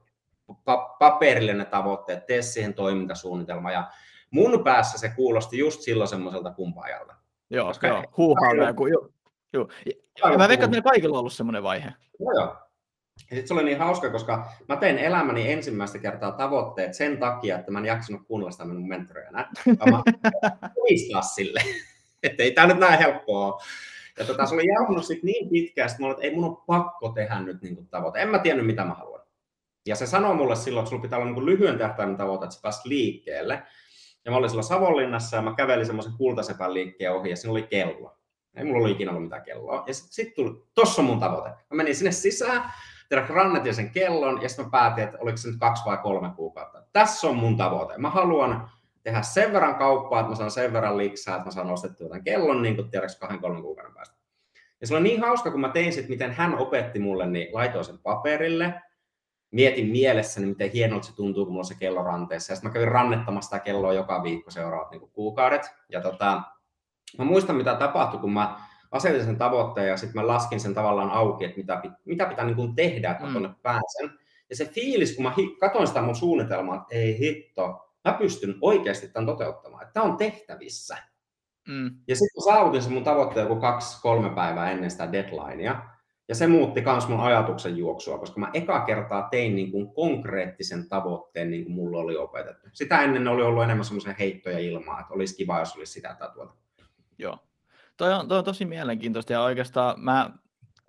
paperille ne tavoitteet, tee siihen toimintasuunnitelma. Ja mun päässä se kuulosti just silloin semmoiselta kumpaajalta. Joo, Koska joo. huuhaa joku. Joo. Joo. Ja mä veikkaan, että meillä kaikilla on ollut semmoinen vaihe. Joo, joo. Ja sitten se oli niin hauska, koska mä tein elämäni ensimmäistä kertaa tavoitteet sen takia, että mä en jaksanut kuunnella sitä minun mentoreina. Mä muistaa sille, että ei tämä nyt näin helppoa Ja tota, se oli jauhunut sit niin pitkään, että että ei mun ole pakko tehdä nyt niin tavoite. En mä tiennyt, mitä mä haluan. Ja se sanoi mulle silloin, että sulla pitää olla niin lyhyen tähtäimen tavoite, että sä liikkeelle. Ja mä olin silloin Savonlinnassa ja mä kävelin semmoisen kultasepän liikkeen ohi ja siinä oli kello. Ei mulla ollut ikinä ollut mitään kelloa. Ja sitten sit tuli, tossa on mun tavoite. Mä menin sinne sisään, tiedätkö, rannetin sen kellon ja sitten mä päätin, että oliko se nyt kaksi vai kolme kuukautta. Tässä on mun tavoite. Mä haluan tehdä sen verran kauppaa, että mä saan sen verran liksaa, että mä saan ostettua tämän kellon niin kuin tiedätkö, kahden, kolmen kuukauden päästä. Ja se oli niin hauska, kun mä tein sit, miten hän opetti mulle, niin laitoin sen paperille, mietin mielessäni, miten hienolta se tuntuu, kun mulla on se kello ranteessa. Ja sitten mä kävin rannettamassa sitä kelloa joka viikko seuraavat niin kuukaudet. Ja tota, mä muistan, mitä tapahtui, kun mä asetin sen tavoitteen ja sitten mä laskin sen tavallaan auki, että mitä, mitä pitää niin kuin tehdä, että mä mm. pääsen. Ja se fiilis, kun mä katsoin sitä mun suunnitelmaa, että ei hitto, mä pystyn oikeasti tämän toteuttamaan, että tämä on tehtävissä. Mm. Ja sitten saavutin sen mun tavoitteen joku kaksi-kolme päivää ennen sitä deadlinea. Ja se muutti myös mun ajatuksen juoksua, koska mä eka kertaa tein niin kuin konkreettisen tavoitteen, niin kuin mulla oli opetettu. Sitä ennen oli ollut enemmän semmoisia heittoja ilmaa, että olisi kiva, jos olisi sitä tai tuota. Joo. Toi on, toi on tosi mielenkiintoista ja oikeastaan mä,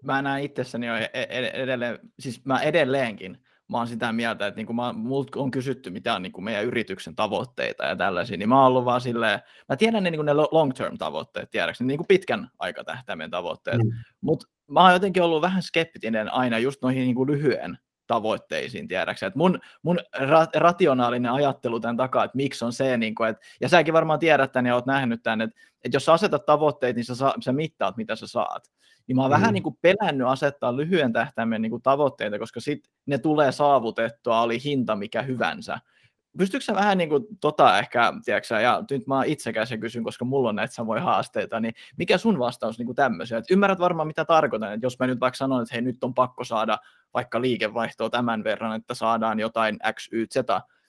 mä näen itsessäni jo e-, e-, edelleen, siis mä edelleenkin mä oon sitä mieltä, että niin kun mä, multa on kysytty, mitä on niin kuin meidän yrityksen tavoitteita ja tällaisia, niin mä oon ollut vaan silleen, mä tiedän ne, niin kuin ne long-term tavoitteet, tiedäkseni, niin kuin pitkän aikatähtäimen tavoitteet, mm. mutta mä oon jotenkin ollut vähän skeptinen aina just noihin niin kuin lyhyen tavoitteisiin, tiedäksä. Mun, mun ra- rationaalinen ajattelu tämän takaa, että miksi on se, niin kuin, että, ja säkin varmaan tiedät tämän ja oot nähnyt tämän, että, että jos sä asetat tavoitteet, niin sä, saa, sä mittaat, mitä sä saat. Niin mä oon mm. vähän niin kuin pelännyt asettaa lyhyen tähtäimen niin kuin tavoitteita, koska sit ne tulee saavutettua, oli hinta mikä hyvänsä pystyykö sä vähän niin kuin tota ehkä, tiedätkö, ja nyt mä itsekäs ja kysyn, koska mulla on näitä samoja haasteita, niin mikä sun vastaus niin kuin tämmöisiä? Et ymmärrät varmaan, mitä tarkoitan, että jos mä nyt vaikka sanon, että hei, nyt on pakko saada vaikka liikevaihtoa tämän verran, että saadaan jotain X, Y, Z,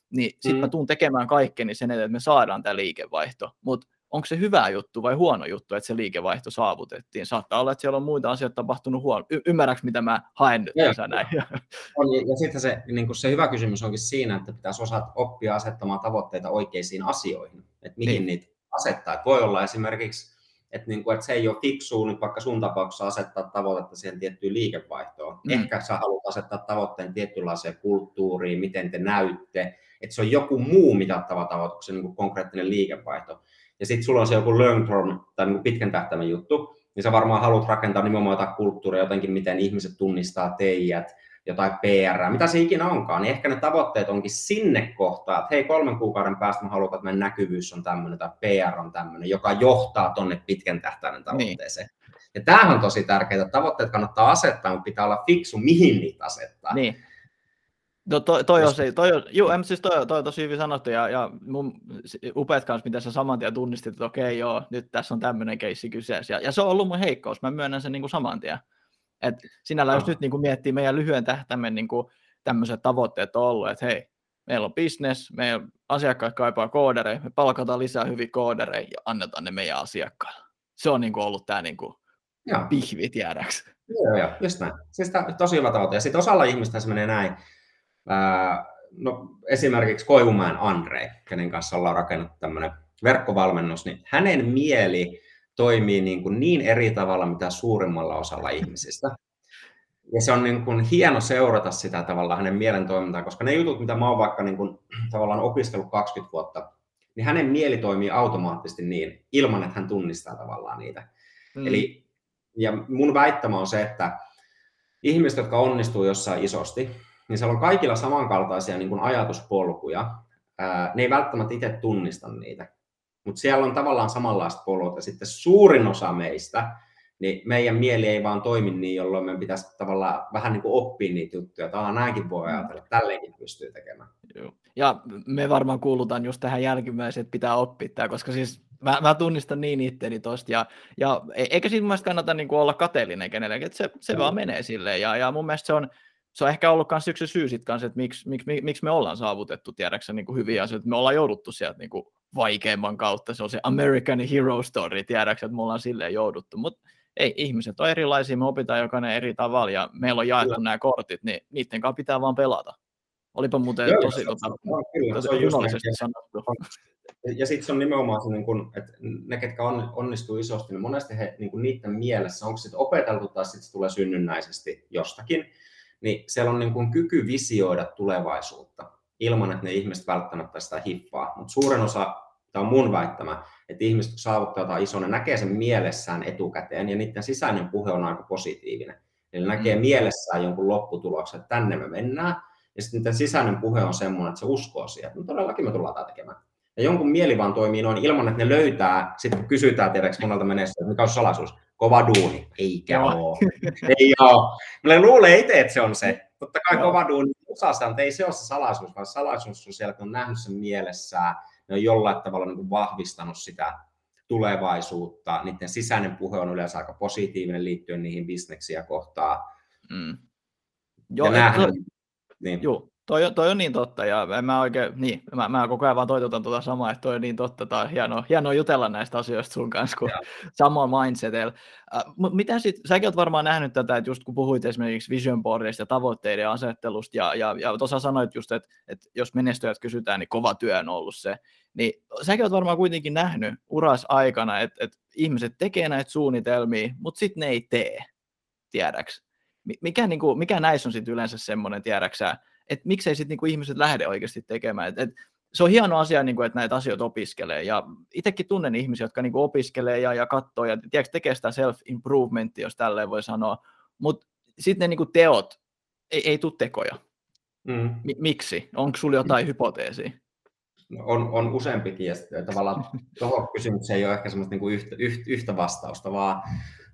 niin sitten mm. mä tuun tekemään kaikkeni sen eteen, että me saadaan tämä liikevaihto, mutta onko se hyvä juttu vai huono juttu, että se liikevaihto saavutettiin. Saattaa olla, että siellä on muita asioita tapahtunut huono. Y- ymmärrätkö, mitä mä haen nyt tässä näin? On, ja sitten se, niin se hyvä kysymys onkin siinä, että pitäisi osata oppia asettamaan tavoitteita oikeisiin asioihin, että mihin niin. niitä asettaa. Että voi olla esimerkiksi, että, niin kuin, että se ei ole fiksua nyt vaikka sun tapauksessa asettaa tavoitetta siihen tiettyyn liikevaihtoon. Mm. Ehkä sä haluat asettaa tavoitteen tietynlaiseen kulttuuriin, miten te näytte, että se on joku muu mitattava tavoite, niin kuin konkreettinen liikevaihto ja sitten sulla on se joku learn term tai niin pitkän tähtäimen juttu, niin sä varmaan haluat rakentaa nimenomaan jotain kulttuuria, jotenkin miten ihmiset tunnistaa teijät, jotain PR, mitä se ikinä onkaan, niin ehkä ne tavoitteet onkin sinne kohtaan, että hei, kolmen kuukauden päästä mä haluan, että meidän näkyvyys on tämmöinen tai PR on tämmöinen, joka johtaa tonne pitkän tähtäimen niin. tavoitteeseen. Niin. Ja tämähän on tosi tärkeää, tavoitteet kannattaa asettaa, mutta pitää olla fiksu, mihin niitä asettaa. Niin. No toi, toi on se, toi on, juu, siis toi, toi on tosi hyvin sanottu ja, ja mun upeat kanssa, mitä sä saman tien tunnistit, että okei joo, nyt tässä on tämmöinen keissi kyseessä. Ja, ja se on ollut mun heikkous, mä myönnän sen niin kuin saman tien. Et sinällään, no. jos nyt niin kuin miettii meidän lyhyen tähtäimen niin kuin tämmöiset tavoitteet on ollut, että hei, meillä on business, meidän asiakkaat kaipaa koodereja, me palkataan lisää hyviä koodereja ja annetaan ne meidän asiakkaille. Se on niin kuin ollut tämä niin kuin pihvi, tiedäks. Joo, joo, just näin. Siis tosi hyvä tavoite. Ja sitten osalla ihmistä se menee näin, no, esimerkiksi Koivumäen Andre, kenen kanssa ollaan rakennettu tämmöinen verkkovalmennus, niin hänen mieli toimii niin, kuin niin eri tavalla mitä suurimmalla osalla ihmisistä. Ja se on niin kuin hieno seurata sitä tavallaan hänen mielen toimintaa, koska ne jutut, mitä mä oon vaikka niin kuin, tavallaan opiskellut 20 vuotta niin hänen mieli toimii automaattisesti niin, ilman että hän tunnistaa tavallaan niitä. Mm. Eli, ja mun väittämä on se, että ihmiset, jotka onnistuu jossain isosti, niin siellä on kaikilla samankaltaisia niin kuin ajatuspolkuja. Ää, ne ei välttämättä itse tunnista niitä, mutta siellä on tavallaan samanlaista polut. Ja sitten suurin osa meistä, niin meidän mieli ei vaan toimi niin, jolloin meidän pitäisi tavallaan vähän niin kuin oppia niitä juttuja. Tavallaan näinkin voi ajatella, että tälleenkin pystyy tekemään. Joo. Ja me varmaan kuulutaan just tähän jälkimmäiseen, että pitää oppia tämä, koska siis mä, mä tunnistan niin itteni tosta, ja, ja e, eikä siinä mielestä kannata niin kuin olla kateellinen kenellekään, että se, se mm. vaan menee silleen, ja, ja mun mielestä se on, se on ehkä ollut myös yksi syy kanssa, että miksi, miksi, miksi me ollaan saavutettu, tiedäksä, niin kuin hyviä asioita, me ollaan jouduttu sieltä niin kuin vaikeimman kautta, se on se American Hero Story, tiedäksä, että me ollaan silleen jouduttu, mutta ei, ihmiset on erilaisia, me opitaan jokainen eri tavalla, ja meillä on jaettu kyllä. nämä kortit, niin niiden kanssa pitää vaan pelata. Olipa muuten Joo, tosi, se, tota, kyllä, tosi se on sanottu. Ja sitten se on nimenomaan se, niin kun, että ne, ketkä on, onnistuu isosti, niin monesti he, niin niiden mielessä, onko se opeteltu tai sitten se tulee synnynnäisesti jostakin, niin siellä on niin kuin kyky visioida tulevaisuutta ilman, että ne ihmiset välttämättä sitä hiffaa. Mutta suurin osa, tämä on mun väittämä, että ihmiset saavuttaa jotain isoa, ne näkee sen mielessään etukäteen ja niiden sisäinen puhe on aika positiivinen. Eli näkee mm. mielessään jonkun lopputuloksen, että tänne me mennään, ja sitten niiden sisäinen puhe on semmoinen, että se uskoo siihen, että no todellakin me tullaan tämä tekemään. Ja jonkun mieli vaan toimii noin ilman, että ne löytää, sitten kysytään tiedäks monelta menestyä, että mikä on salaisuus. Kova duuni. Eikä ole. Ei ole. Mä luulen itse, että se on se. Totta kai kova duuni osaa sitä, mutta ei se ole se salaisuus, vaan salaisuus on siellä, että on nähnyt sen mielessään, ne on jollain tavalla niin kuin vahvistanut sitä tulevaisuutta. Niiden sisäinen puhe on yleensä aika positiivinen liittyen niihin bisneksiä kohtaan. Mm. Joo, ja et, niin. Joo, toi, toi on niin totta, ja en mä oikein, niin, mä, mä koko ajan vaan toitotan tuota samaa, että toi on niin totta, tai hienoa, hienoa jutella näistä asioista sun kanssa, kun sama mindsetillä. Äh, mutta mitä sit, säkin oot varmaan nähnyt tätä, että just kun puhuit esimerkiksi vision boardista ja tavoitteiden asettelusta, ja, ja, ja tuossa sanoit just, että, että jos menestyjät kysytään, niin kova työ on ollut se, niin säkin oot varmaan kuitenkin nähnyt uras aikana, että, että ihmiset tekee näitä suunnitelmia, mutta sitten ne ei tee, tiedäks. Mikä, niin kuin, mikä näissä on sitten yleensä semmoinen, tiedäksä, että miksei sitten niinku ihmiset lähde oikeasti tekemään. Et, et, se on hieno asia, niinku, että näitä asioita opiskelee. Ja itsekin tunnen ihmisiä, jotka niinku opiskelee ja, ja katsoo ja tiedätkö, tekee sitä self-improvementia, jos tälleen voi sanoa. Mutta sitten ne niinku teot, ei, ei tule tekoja. Mm. M- miksi? Onko sinulla jotain hypoteesia? No, on, on useampikin, ja tavallaan tuohon kysymykseen ei ole ehkä semmoista niinku yhtä, yhtä, yhtä vastausta, vaan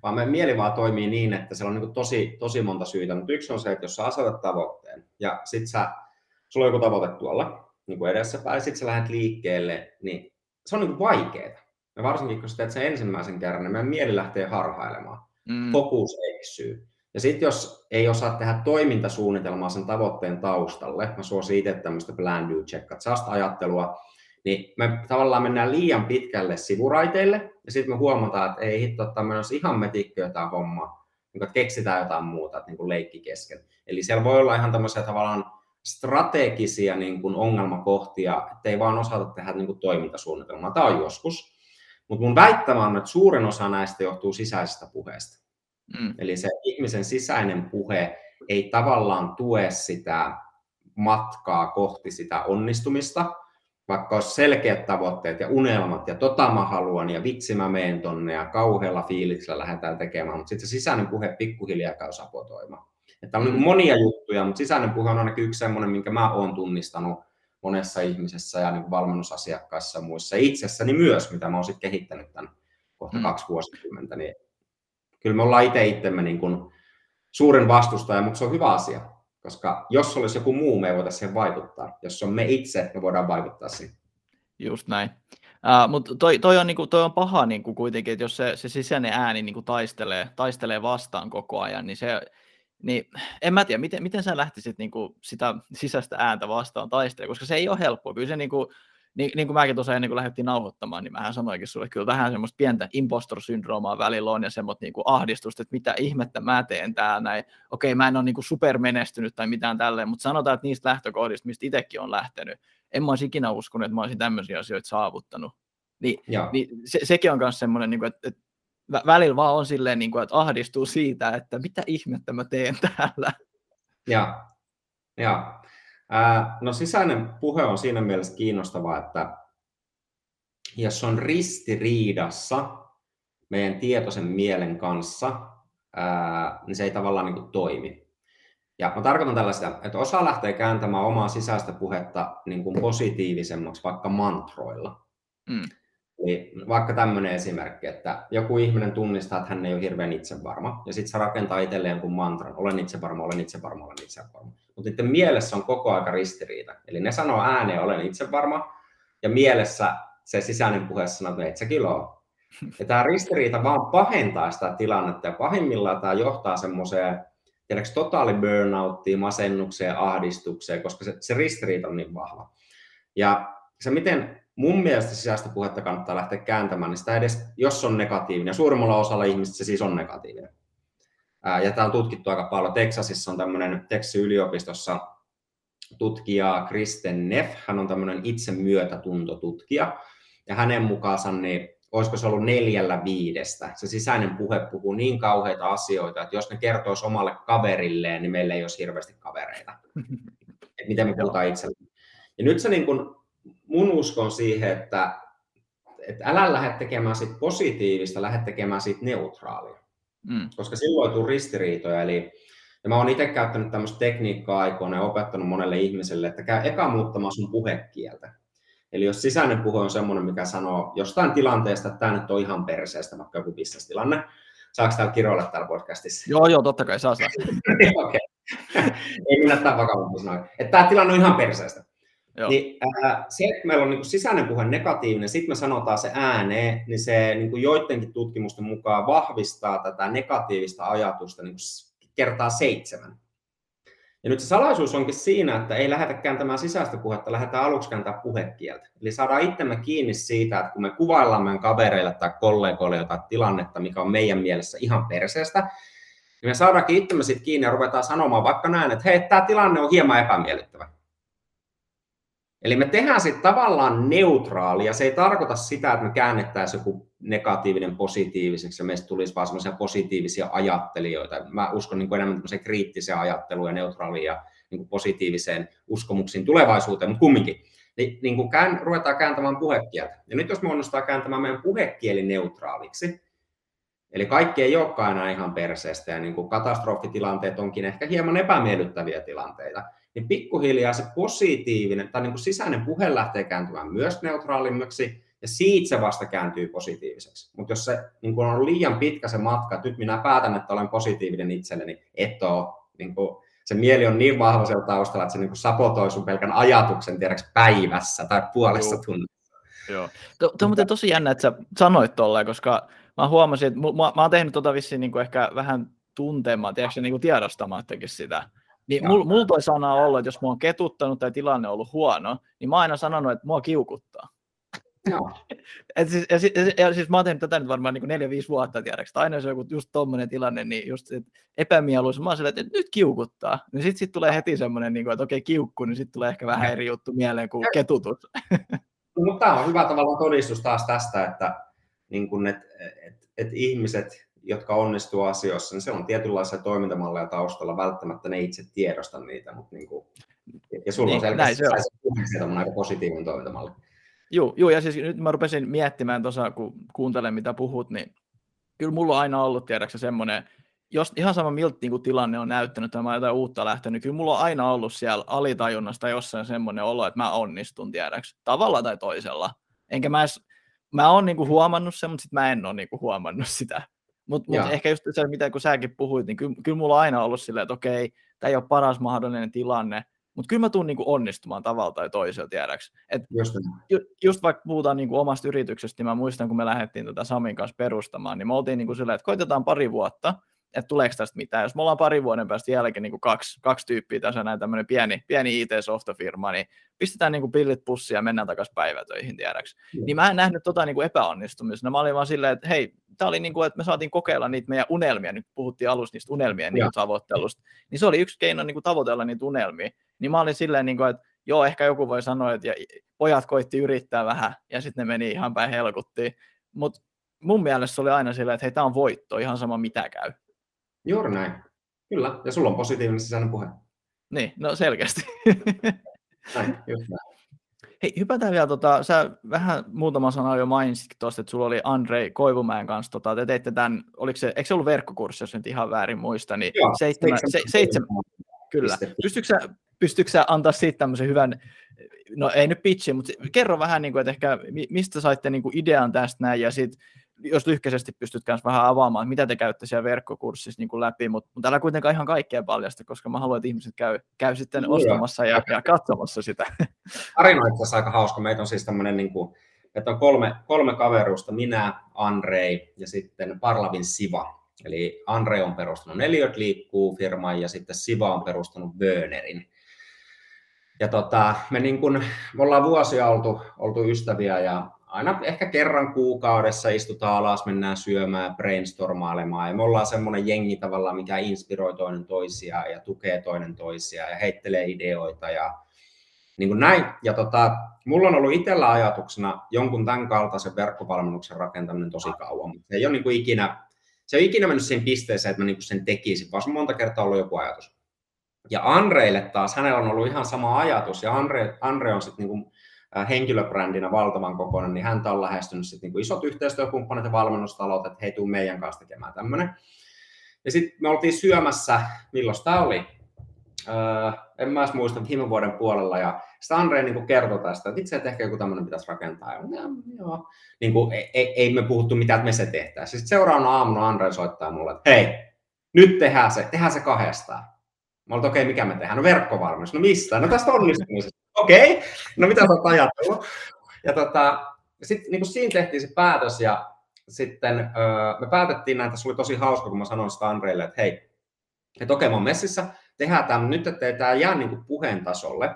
vaan meidän mieli vaan toimii niin, että siellä on niin tosi, tosi monta syytä, mutta yksi on se, että jos sä asetat tavoitteen ja sit sä, sulla on joku tavoite tuolla niin kuin edessäpäin, ja sitten sä lähdet liikkeelle, niin se on niin vaikeaa. Ja varsinkin, kun sä teet sen ensimmäisen kerran, niin meidän mieli lähtee harhailemaan. Mm. Fokus eksyy. Ja sitten jos ei osaa tehdä toimintasuunnitelmaa sen tavoitteen taustalle, mä suosin itse tämmöistä plan, do, check, ajattelua, niin me tavallaan mennään liian pitkälle sivuraiteille, ja sitten me huomataan, että ei hitto, että menossa ihan metikkö jotain hommaa, niin että keksitään jotain muuta, että niin kuin leikki kesken. Eli siellä voi olla ihan tämmöisiä tavallaan strategisia niin kuin ongelmakohtia, että ei vaan osata tehdä niin kuin toimintasuunnitelmaa. Tämä on joskus. Mutta mun väittämä on, että suurin osa näistä johtuu sisäisestä puheesta. Mm. Eli se ihmisen sisäinen puhe ei tavallaan tue sitä matkaa kohti sitä onnistumista, vaikka olisi selkeät tavoitteet ja unelmat ja tota mä haluan ja vitsi mä meen tonne ja kauhealla fiiliksellä lähdetään tekemään, mutta sitten se sisäinen puhe pikkuhiljaa käy sapotoimaan. Että on niin monia juttuja, mutta sisäinen puhe on ainakin yksi semmoinen, minkä mä oon tunnistanut monessa ihmisessä ja niin valmennusasiakkaissa ja muissa. Itsessäni myös, mitä mä oon sitten kehittänyt tämän kohta mm. kaksi vuosikymmentä, niin kyllä me ollaan itse itsemme niin kuin suurin vastustaja, mutta se on hyvä asia. Koska jos olisi joku muu, me ei voitaisiin siihen vaikuttaa. Jos se on me itse, me voidaan vaikuttaa siihen. Just näin. Uh, mutta toi, toi, on, niinku, toi on paha niinku, kuitenkin, että jos se, se sisäinen ääni niinku, taistelee, taistelee vastaan koko ajan, niin se, niin en mä tiedä, miten, miten sä lähtisit niinku, sitä sisäistä ääntä vastaan taistelemaan, koska se ei ole helppoa. Kyllä se niinku, niin, niin kuin mäkin tuossa ennen kuin lähdettiin nauhoittamaan, niin mähän sanoinkin sulle, että kyllä vähän semmoista pientä impostor-syndroomaa välillä on ja semmoista niin kuin ahdistusta, että mitä ihmettä mä teen täällä näin. Okei, mä en ole niin kuin supermenestynyt tai mitään tälleen, mutta sanotaan, että niistä lähtökohdista, mistä itsekin on lähtenyt, en mä olisi ikinä uskonut, että mä olisin tämmöisiä asioita saavuttanut. Niin, niin se, sekin on myös semmoinen, niin kuin, että, että välillä vaan on silleen, niin kuin, että ahdistuu siitä, että mitä ihmettä mä teen täällä. Ja, ja no sisäinen puhe on siinä mielessä kiinnostavaa, että jos on ristiriidassa meidän tietoisen mielen kanssa, ää, niin se ei tavallaan niin kuin toimi. Ja mä tarkoitan tällaista, että osa lähtee kääntämään omaa sisäistä puhetta niin kuin positiivisemmaksi vaikka mantroilla. Mm. Eli vaikka tämmöinen esimerkki, että joku ihminen tunnistaa, että hän ei ole hirveän itsevarma, ja sitten se rakentaa itselleen jonkun mantran, olen itsevarma, olen itsevarma, olen itsevarma. Mutta niiden mielessä on koko aika ristiriita. Eli ne sanoo ääneen, olen itsevarma, ja mielessä se sisäinen puhe sanoo, että et sä ole. Ja tämä ristiriita vaan pahentaa sitä tilannetta, ja pahimmillaan tämä johtaa semmoiseen tiedätkö, totaali burnouttiin, masennukseen, ahdistukseen, koska se, se ristiriita on niin vahva. Ja se, miten mun mielestä sisäistä puhetta kannattaa lähteä kääntämään, niin sitä edes, jos on negatiivinen, ja suurimmalla osalla ihmistä se siis on negatiivinen. Ja tämä on tutkittu aika paljon. Texasissa on tämmöinen Texasin yliopistossa tutkija Kristen Neff, hän on tämmöinen itsemyötätuntotutkija, ja hänen mukaansa niin olisiko se ollut neljällä viidestä. Se sisäinen puhe puhuu niin kauheita asioita, että jos ne kertoisi omalle kaverilleen, niin meillä ei olisi hirveästi kavereita. Et miten me puhutaan itselle. Ja nyt se niin kun, mun uskon siihen, että, että älä lähde tekemään siitä positiivista, lähde tekemään siitä neutraalia. Mm. Koska silloin tuu ristiriitoja. Eli, ja mä oon itse käyttänyt tämmöistä tekniikkaa aikoina ja opettanut monelle ihmiselle, että käy eka muuttamaan sun puhekieltä. Eli jos sisäinen puhe on semmoinen, mikä sanoo jostain tilanteesta, että tämä nyt on ihan perseestä, vaikka joku tilanne, saako täällä kiroilla täällä podcastissa? Joo, joo, totta kai saa saa. Okei. Ei minä tämä vakavampi sanoa. Että tämä tilanne on ihan perseestä. Niin, äh, se, että meillä on niin sisäinen puhe negatiivinen, sitten me sanotaan se ääneen, niin se niin kuin joidenkin tutkimusten mukaan vahvistaa tätä negatiivista ajatusta niin kertaa seitsemän. Ja nyt se salaisuus onkin siinä, että ei lähdetä kääntämään sisäistä puhetta, lähdetään aluksi kääntää puhekieltä. Eli saadaan itsemme kiinni siitä, että kun me kuvaillaan meidän kavereille tai kollegoille jotain tilannetta, mikä on meidän mielessä ihan perseestä, niin me saadaankin itsemme sitten kiinni ja ruvetaan sanomaan vaikka näin, että hei, tämä tilanne on hieman epämiellyttävä. Eli me tehdään sitten tavallaan neutraalia. Se ei tarkoita sitä, että me käännettäisiin joku negatiivinen positiiviseksi ja meistä tulisi vaan semmoisia positiivisia ajattelijoita. Mä uskon niin kuin enemmän tämmöiseen kriittiseen ajatteluun ja neutraaliin ja niin kuin positiiviseen uskomuksiin tulevaisuuteen, mutta kumminkin. Niin, niin kuin kään, ruvetaan kääntämään puhekieltä. Ja nyt jos me onnistaa kääntämään meidän puhekieli neutraaliksi, eli kaikki ei olekaan aina ihan perseestä ja niin kuin katastrofitilanteet onkin ehkä hieman epämiellyttäviä tilanteita, niin pikkuhiljaa se positiivinen tai niin kuin sisäinen puhe lähtee kääntymään myös neutraalimmaksi, ja siitä se vasta kääntyy positiiviseksi. Mutta jos se niin kuin on liian pitkä se matka, että nyt minä päätän, että olen positiivinen itselleni, et ole, niin kuin, se mieli on niin vahva siellä taustalla, että se niin kuin sapotoi sun pelkän ajatuksen tiedäks päivässä tai puolessa Joo. tunnissa. Joo. Tuo on muuten tosi jännä, että sä sanoit tolleen, koska mä huomasin, että mä, mä oon tehnyt tota vissiin niin kuin ehkä vähän tuntemaan, tiedätkö, niin kuin tiedostamaan sitä. Niin mulla mul toi sana ollut, että jos mä oon ketuttanut tai tilanne on ollut huono, niin mä oon aina sanonut, että mua kiukuttaa. Joo. Et siis, ja, siis, ja, siis mä oon tehnyt tätä nyt varmaan niin neljä-viisi vuotta, tiedäks. Aina jos on joku just tommonen tilanne, niin just epämieluisa. Mä oon silleen, että nyt kiukuttaa. Niin sit, sit tulee heti semmoinen, niin kuin, että okei kiukku, niin sitten tulee ehkä vähän eri juttu mieleen kuin ketutus. No, mutta tämä on hyvä tavallaan todistus taas tästä, että, niin kun, et, et, et ihmiset jotka onnistuu asioissa, niin se on tietynlaisia toimintamalleja taustalla. Välttämättä ne itse tiedosta niitä, mutta niin kuin, ja sulla niin, on selkeästi se on. se on aika positiivinen toimintamalli. Joo, joo, ja siis nyt mä rupesin miettimään tuossa, kun kuuntelen mitä puhut, niin kyllä mulla on aina ollut, tiedäksä, semmoinen, jos ihan sama miltä niin kuin tilanne on näyttänyt tai mä jotain uutta lähtenyt, niin kyllä mulla on aina ollut siellä alitajunnasta jossain semmoinen olo, että mä onnistun, tiedäksä, tavalla tai toisella. Enkä mä edes, mä oon niinku huomannut sen, mutta sit mä en ole niinku huomannut sitä. Mutta mut ehkä just se, mitä kun säkin puhuit, niin kyllä, kyllä mulla on aina ollut silleen, että okei, tämä ei ole paras mahdollinen tilanne, mutta kyllä mä tuun niinku onnistumaan tavalla tai toisella tiedäksi. Et just, ju, just vaikka puhutaan niinku omasta yrityksestä, niin mä muistan, kun me lähdettiin tätä Samin kanssa perustamaan, niin me oltiin niinku silleen, että koitetaan pari vuotta, että tuleeko tästä mitään. Jos me ollaan pari vuoden päästä jälkeen niin kuin kaksi, kaksi tyyppiä tässä näin tämmöinen pieni, pieni IT-softafirma, niin pistetään niin kuin pillit pussiin ja mennään takaisin päivätöihin tiedäksi. Mm. Niin mä en nähnyt tota niin kuin epäonnistumisena. Mä olin vaan silleen, että hei, tämä oli niin kuin, että me saatiin kokeilla niitä meidän unelmia, nyt puhuttiin alussa niistä unelmien niin tavoittelusta, niin se oli yksi keino niin kuin tavoitella niitä unelmia. Niin mä olin silleen, niin kuin, että joo, ehkä joku voi sanoa, että pojat koitti yrittää vähän, ja sitten ne meni ihan päin helkuttiin. Mutta mun mielestä se oli aina silleen, että hei, tämä on voitto, ihan sama mitä käy. Juuri näin. Kyllä, ja sulla on positiivinen sisäinen puhe. Niin, no selkeästi. näin, just näin. Hei, hypätään vielä, tota, sä vähän muutama sana jo mainitsitkin tuosta, että sulla oli Andrei Koivumäen kanssa, tota, te teitte tämän, oliko se, eikö se ollut verkkokurssi, jos nyt ihan väärin muista, niin Joo, seitsemän, se, seitsemän, kyllä. Pystytkö sä, pystytkö sä antaa siitä tämmöisen hyvän, no ei nyt pitchi, mutta kerro vähän, niin kuin, että ehkä mistä saitte niin kuin idean tästä näin, ja sitten jos lyhkäisesti pystyt myös vähän avaamaan, mitä te käytte siellä verkkokurssissa niin kuin läpi, mutta, mutta älä kuitenkaan ihan kaikkea paljasta, koska mä haluan, että ihmiset käy, käy sitten Joo. ostamassa ja, ja katsomassa sitä. Tarina on itse aika hauska. Meitä on siis tämmöinen, niin kuin, että on kolme, kolme kaverusta, minä, Andrei ja sitten Parlavin Siva. Eli Andre on perustanut Neliöt liikkuu firman ja sitten Siva on perustanut Bönerin. Ja tota, me, niin kun, me ollaan vuosia oltu, oltu ystäviä ja aina ehkä kerran kuukaudessa istutaan alas, mennään syömään, brainstormailemaan ja me ollaan semmoinen jengi tavallaan, mikä inspiroi toinen toisiaan ja tukee toinen toisiaan ja heittelee ideoita ja niin kuin näin. Ja tota, mulla on ollut itsellä ajatuksena jonkun tämän kaltaisen verkkovalmennuksen rakentaminen tosi kauan, mutta se ei ole niin kuin ikinä, se ei ikinä mennyt siihen pisteeseen, että mä niin sen tekisin, vaan se on monta kertaa ollut joku ajatus. Ja Andreille taas, hänellä on ollut ihan sama ajatus, ja Andre, Andre on sitten niin henkilöbrändinä valtavan kokoinen, niin häntä on lähestynyt sit niinku isot yhteistyökumppanit ja valmennustalot, että hei, tuu meidän kanssa tekemään tämmöinen. Ja sitten me oltiin syömässä, milloin tämä oli? Öö, en mä edes muista, viime vuoden puolella, ja sitten Andre niin kertoi tästä, että itse, että ehkä joku tämmöinen pitäisi rakentaa. Ja, joo. Niin kuin, ei, ei, ei, me puhuttu mitään, että me se tehtäisiin. Sitten seuraavana aamuna Andre soittaa mulle, että hei, nyt tehdään se, tehdään se kahdestaan. Mä olin, okei, mikä me tehdään? No verkkovalmennus. No mistä? No tästä onnistumisesta okei, okay. no mitä sä oot ajatellut? Ja tota, sitten niin siinä tehtiin se päätös ja sitten öö, me päätettiin näin, tässä oli tosi hauska, kun mä sanoin sitä Andreille, että hei, että okei, mä oon messissä, tehdään tämä, nyt ettei tämä jää niin kuin puheen tasolle,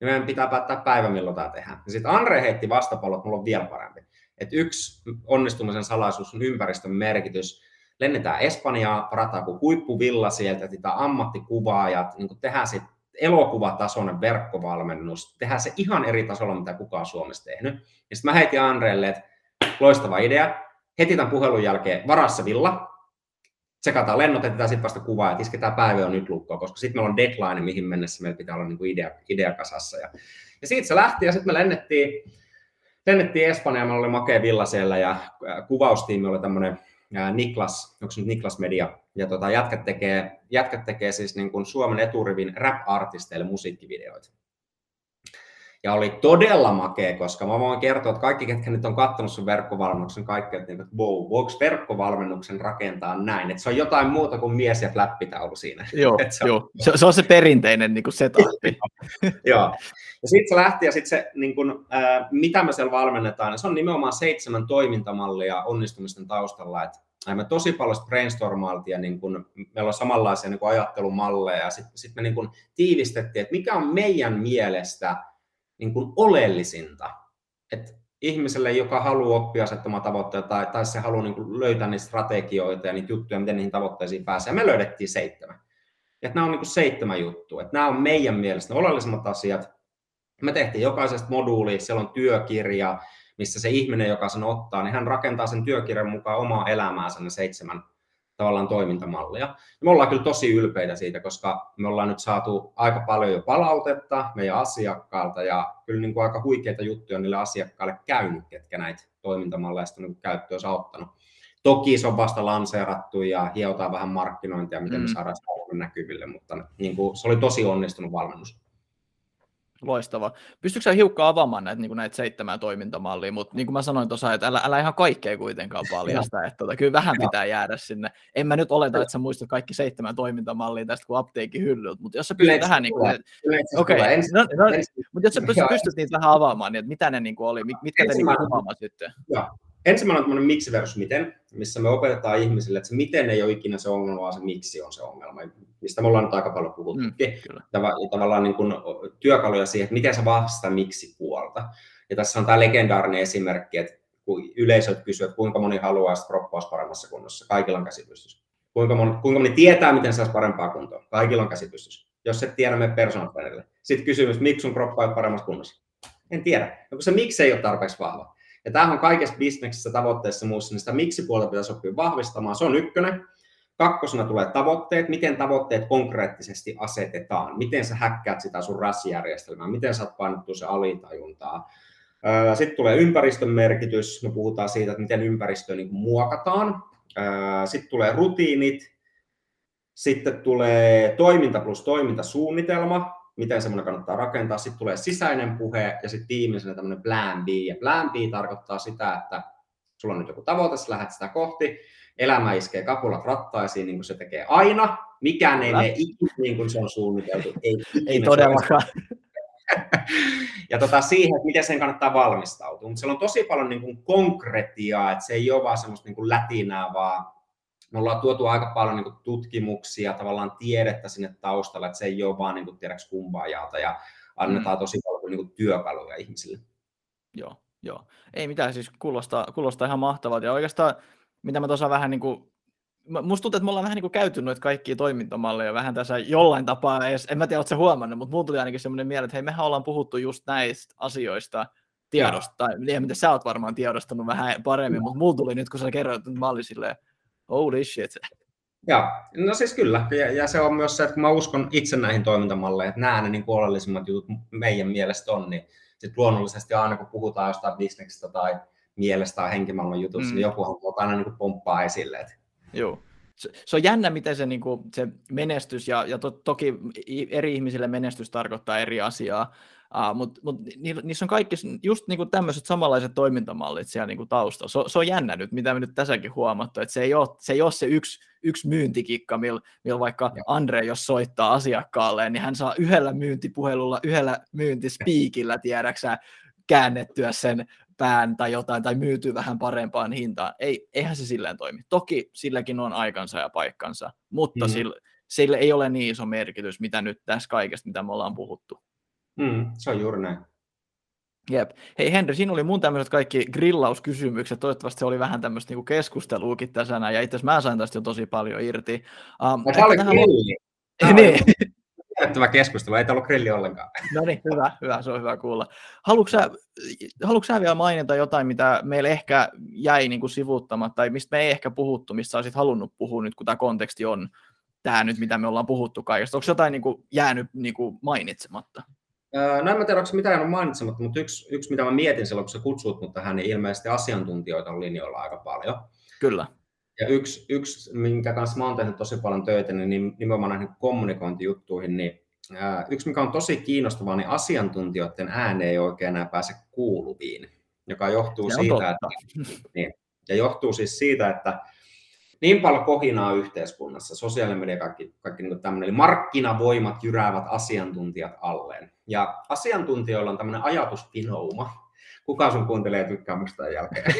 niin meidän pitää päättää päivä, milloin tämä tehdään. Ja sitten Andre heitti vastapallot, mulla on vielä parempi. Että yksi onnistumisen salaisuus on ympäristön merkitys. Lennetään Espanjaa, varataan kuin huippuvilla sieltä, sitä ammattikuvaajat, niin tehdään sitten elokuvatasoinen verkkovalmennus, tehdään se ihan eri tasolla, mitä kukaan Suomessa tehnyt. Ja sitten mä heitin Andreelle, että loistava idea, heti tämän puhelun jälkeen varassa villa, tsekataan lennot, jätetään sitten vasta kuvaa, että isketään päivä on nyt lukkoa, koska sitten meillä on deadline, mihin mennessä meillä pitää olla niinku idea, idea kasassa. Ja, ja siitä se lähti ja sitten me lennettiin, lennettiin Espanjaan, meillä oli makea villa siellä ja kuvaustiimi oli tämmöinen Niklas, onko se nyt Niklas Media, ja tota, jätkät, tekee, jätkät tekee siis niin kuin Suomen eturivin rap-artisteille musiikkivideoita. Ja oli todella makea, koska mä voin kertoa, että kaikki, ketkä nyt on katsonut sun verkkovalmennuksen, kaikki, että, niin, wow, voiko verkkovalmennuksen rakentaa näin? Että se on jotain muuta kuin mies ja flappitaulu siinä. Joo, se, on, joo. Se, se, on se perinteinen niin kuin setup. joo. Ja sitten se lähti ja sitten se, niin kun, äh, mitä me siellä valmennetaan, niin se on nimenomaan seitsemän toimintamallia onnistumisten taustalla, että me tosi paljon brainstormailtiin ja niin kun, meillä on samanlaisia niin kun ajattelumalleja ja sitten sit me niin kun tiivistettiin, että mikä on meidän mielestä niin kun oleellisinta. Että ihmiselle, joka haluaa oppia asettamaan tavoitteita tai, tai se haluaa niin löytää niitä strategioita ja niitä juttuja, miten niihin tavoitteisiin pääsee. me löydettiin seitsemän. Ja nämä on niin seitsemän juttua. Että nämä on meidän mielestä ne oleellisimmat asiat. Me tehtiin jokaisesta moduuli, siellä on työkirja, missä se ihminen, joka sen ottaa, niin hän rakentaa sen työkirjan mukaan omaa elämäänsä ne seitsemän tavallaan toimintamallia. Ja me ollaan kyllä tosi ylpeitä siitä, koska me ollaan nyt saatu aika paljon jo palautetta meidän asiakkailta ja kyllä niin kuin aika huikeita juttuja niille asiakkaille käynyt, ketkä näitä toimintamalleja on niin käyttöön ottanut. Toki se on vasta lanseerattu ja hiotaan vähän markkinointia, miten mm. me saadaan se näkyville, mutta niin kuin, se oli tosi onnistunut valmennus. Loistava. Pystytkö sä hiukkaan avaamaan näitä, niin näitä seitsemää toimintamallia, mutta niin kuin mä sanoin tuossa, että älä, älä ihan kaikkea kuitenkaan paljasta, että tota, kyllä vähän pitää jäädä sinne. En mä nyt oleta, että sä muistat kaikki seitsemän toimintamallia tästä kuin apteekin hyllyltä, mutta jos sä pystyt tähän, niin kuin, okei, okay. no, no, mutta jos sä pystyt, pystyt niitä vähän avaamaan, niin että mitä ne niin kuin oli, mitkä te niin avaamaan sitten? Joo. Ensimmäinen on tämmöinen miksi versus miten, missä me opetetaan ihmisille, että se miten ei ole ikinä se ongelma, vaan se miksi on se ongelma, mistä me ollaan nyt aika paljon puhuttu. Mm, Tav- tavallaan niin kuin työkaluja siihen, että miten sä vahvistaa miksi puolta. Ja tässä on tämä legendaarinen esimerkki, että kun yleisöt kysyvät, kuinka moni haluaa, että kroppa olisi paremmassa kunnossa, kaikilla on käsipystys. Kuinka moni, kuinka moni tietää, miten saisi parempaa kuntoa, kaikilla on käsipystys. Jos et tiedä, me personal Sitten kysymys, miksi sun kroppa on paremmassa kunnossa? En tiedä. No, kun se miksi ei ole tarpeeksi vahva. Ja tämähän on kaikessa bisneksessä, tavoitteessa muussa, niin sitä miksi puolta pitäisi oppia vahvistamaan. Se on ykkönen. Kakkosena tulee tavoitteet, miten tavoitteet konkreettisesti asetetaan, miten sä häkkäät sitä sun RAS-järjestelmää, miten sä oot painottu se alitajuntaa. Sitten tulee ympäristön merkitys, me puhutaan siitä, että miten ympäristö niin muokataan. Sitten tulee rutiinit, sitten tulee toiminta plus toimintasuunnitelma, miten semmoinen kannattaa rakentaa. Sitten tulee sisäinen puhe ja sitten viimeisenä tämmöinen plan B. Ja plan B tarkoittaa sitä, että sulla on nyt joku tavoite, sä lähdet sitä kohti, elämä iskee kapulat rattaisiin niin kuin se tekee aina, mikään ei mene ikinä niin kuin se on suunniteltu. Ei, ei todellakaan. ja tota, siihen, että miten sen kannattaa valmistautua. Mutta siellä on tosi paljon niin kuin konkretiaa, että se ei ole vaan semmoista niin kuin lätinää, vaan me ollaan tuotu aika paljon niin kuin tutkimuksia, tavallaan tiedettä sinne taustalle, että se ei ole vaan niin kuin, tiedäks kumpaajalta ja annetaan mm. tosi paljon niin kuin, työkaluja ihmisille. Joo, joo. Ei mitään, siis kuulostaa, kuulostaa ihan mahtavalta. Ja oikeastaan, mitä mä tuossa vähän niin kuin musta tuntuu, että me ollaan vähän niin kuin käyty noita kaikkia toimintamalleja vähän tässä jollain tapaa edes, en mä tiedä, ootko huomannut, mutta mulla tuli ainakin semmoinen mieleen, että hei, mehän ollaan puhuttu just näistä asioista tiedosta, tai en mitä sä oot varmaan tiedostanut vähän paremmin, mutta mulla tuli nyt, kun sä kerroit, että mä olin silleen, holy shit. Ja, no siis kyllä, ja, ja, se on myös se, että kun mä uskon itse näihin toimintamalleihin, että nämä ne niin oleellisimmat jutut meidän mielestä on, niin sitten luonnollisesti aina kun puhutaan jostain bisneksestä tai mielestä tai henkimaailman jutusta, niin mm. niin jokuhan aina niin pomppaa esille, että Joo. Se, se on jännä, miten se, niin kuin, se menestys, ja, ja to, toki eri ihmisille menestys tarkoittaa eri asiaa, uh, mutta mut, niissä on kaikki just niin kuin tämmöiset samanlaiset toimintamallit siellä niin kuin taustalla. Se, se on jännä nyt, mitä me nyt tässäkin huomattu, että se ei ole se, ei ole se yksi, yksi myyntikikka, millä, millä vaikka Andre, jos soittaa asiakkaalle, niin hän saa yhdellä myyntipuhelulla, yhdellä myyntispiikillä, tiedäksä, käännettyä sen pään tai jotain, tai myytyy vähän parempaan hintaan. Ei, eihän se silleen toimi. Toki silläkin on aikansa ja paikkansa, mutta mm. sille, sille ei ole niin iso merkitys, mitä nyt tässä kaikesta, mitä me ollaan puhuttu. Mm, se on juuri näin. Jep. Hei Henri, siinä oli mun tämmöiset kaikki grillauskysymykset. Toivottavasti se oli vähän tämmöistä niinku keskusteluukin tässä Ja itse asiassa mä sain tästä jo tosi paljon irti. Um, Tämä oli grilli. Niin miellyttävä keskustelu, ei ollut grilli ollenkaan. No niin, hyvä, hyvä, se on hyvä kuulla. Haluatko sä, haluatko sä vielä mainita jotain, mitä meille ehkä jäi niin kuin sivuuttamatta, tai mistä me ei ehkä puhuttu, mistä olisit halunnut puhua nyt, kun tämä konteksti on tämä nyt, mitä me ollaan puhuttu kaikesta. Onko jotain niin kuin jäänyt niin kuin mainitsematta? No en mä tiedä, onko mitään jäänyt mainitsematta, mutta yksi, yksi, mitä mä mietin silloin, kun sä kutsut mut tähän, niin ilmeisesti asiantuntijoita on linjoilla aika paljon. Kyllä. Ja yksi, yksi, minkä kanssa mä oon tehnyt tosi paljon töitä, niin nimenomaan näihin kommunikointijuttuihin, niin yksi, mikä on tosi kiinnostavaa, niin asiantuntijoiden ääne ei oikein enää pääse kuuluviin, joka johtuu siitä, että, niin, ja johtuu siis siitä, että niin paljon kohinaa yhteiskunnassa, sosiaalinen media, kaikki, kaikki niin tämmöinen, eli markkinavoimat jyräävät asiantuntijat alleen. Ja asiantuntijoilla on tämmöinen ajatuspinouma, kuka sun kuuntelee ja tykkää musta jälkeen.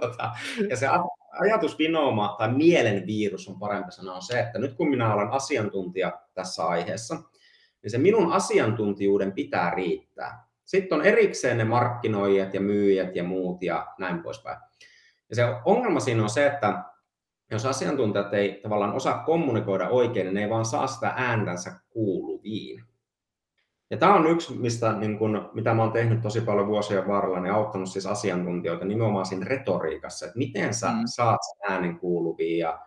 Tota, ja se ajatusvinooma tai mielen virus on parempi sanoa on se, että nyt kun minä olen asiantuntija tässä aiheessa, niin se minun asiantuntijuuden pitää riittää. Sitten on erikseen ne markkinoijat ja myyjät ja muut ja näin poispäin. Ja se ongelma siinä on se, että jos asiantuntijat ei tavallaan osaa kommunikoida oikein, niin ne ei vaan saa sitä ääntänsä kuuluviin. Ja tämä on yksi, mistä, niin kun, mitä oon tehnyt tosi paljon vuosien varrella, niin auttanut siis asiantuntijoita nimenomaan siinä retoriikassa, että miten sä mm. saat sen äänen kuuluviin. Ja,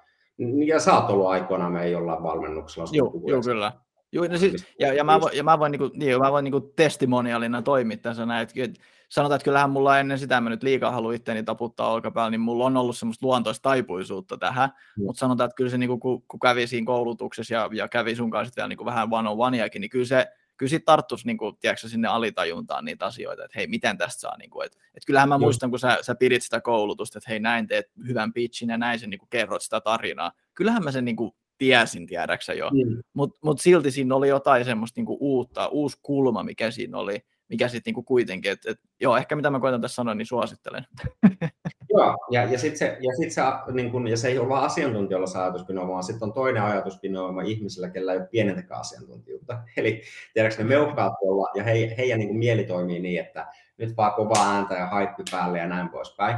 ja sä oot ollut aikoinaan me ei olla valmennuksella. Joo, joo, kyllä. Joo, no siis, ja, ja, mä voin, ja mä voin, niinku, niin, mä voin niinku testimonialina toimia tässä näin, että, että sanotaan, että kyllähän mulla ennen sitä mä nyt liikaa haluan itseäni taputtaa olkapäällä, niin mulla on ollut semmoista luontoista taipuisuutta tähän, mm. mutta sanotaan, että kyllä se, niin kun, kun kävi siinä koulutuksessa ja, ja kävi sun kanssa vielä niin vähän one on oneakin, niin kyllä se, kyllä sitten tarttuisi niin kuin, tiedätkö, sinne alitajuntaan niitä asioita, että hei, miten tästä saa, niin kuin, että, että kyllähän mä muistan, kun sä, sä pidit sitä koulutusta, että hei, näin teet hyvän pitchin ja näin sen niin kuin, kerrot sitä tarinaa. Kyllähän mä sen niin kuin, tiesin, tiedäksä jo, mm. mutta mut silti siinä oli jotain semmoista niin kuin, uutta, uusi kulma, mikä siinä oli, mikä sitten niinku kuitenkin, että et, joo, ehkä mitä mä koitan tässä sanoa, niin suosittelen. Joo, ja, ja sitten se, ja sit se, niin kun, ja se ei ole vain asiantuntijoilla se ajatuspinooma, vaan sitten on toinen ajatuspinooma ihmisillä, kellä ei ole pienentäkään asiantuntijuutta. Eli tiedätkö, ne meukkaat tuolla, ja he, heidän niin mieli toimii niin, että nyt vaan kovaa ääntä ja haippi päälle ja näin poispäin.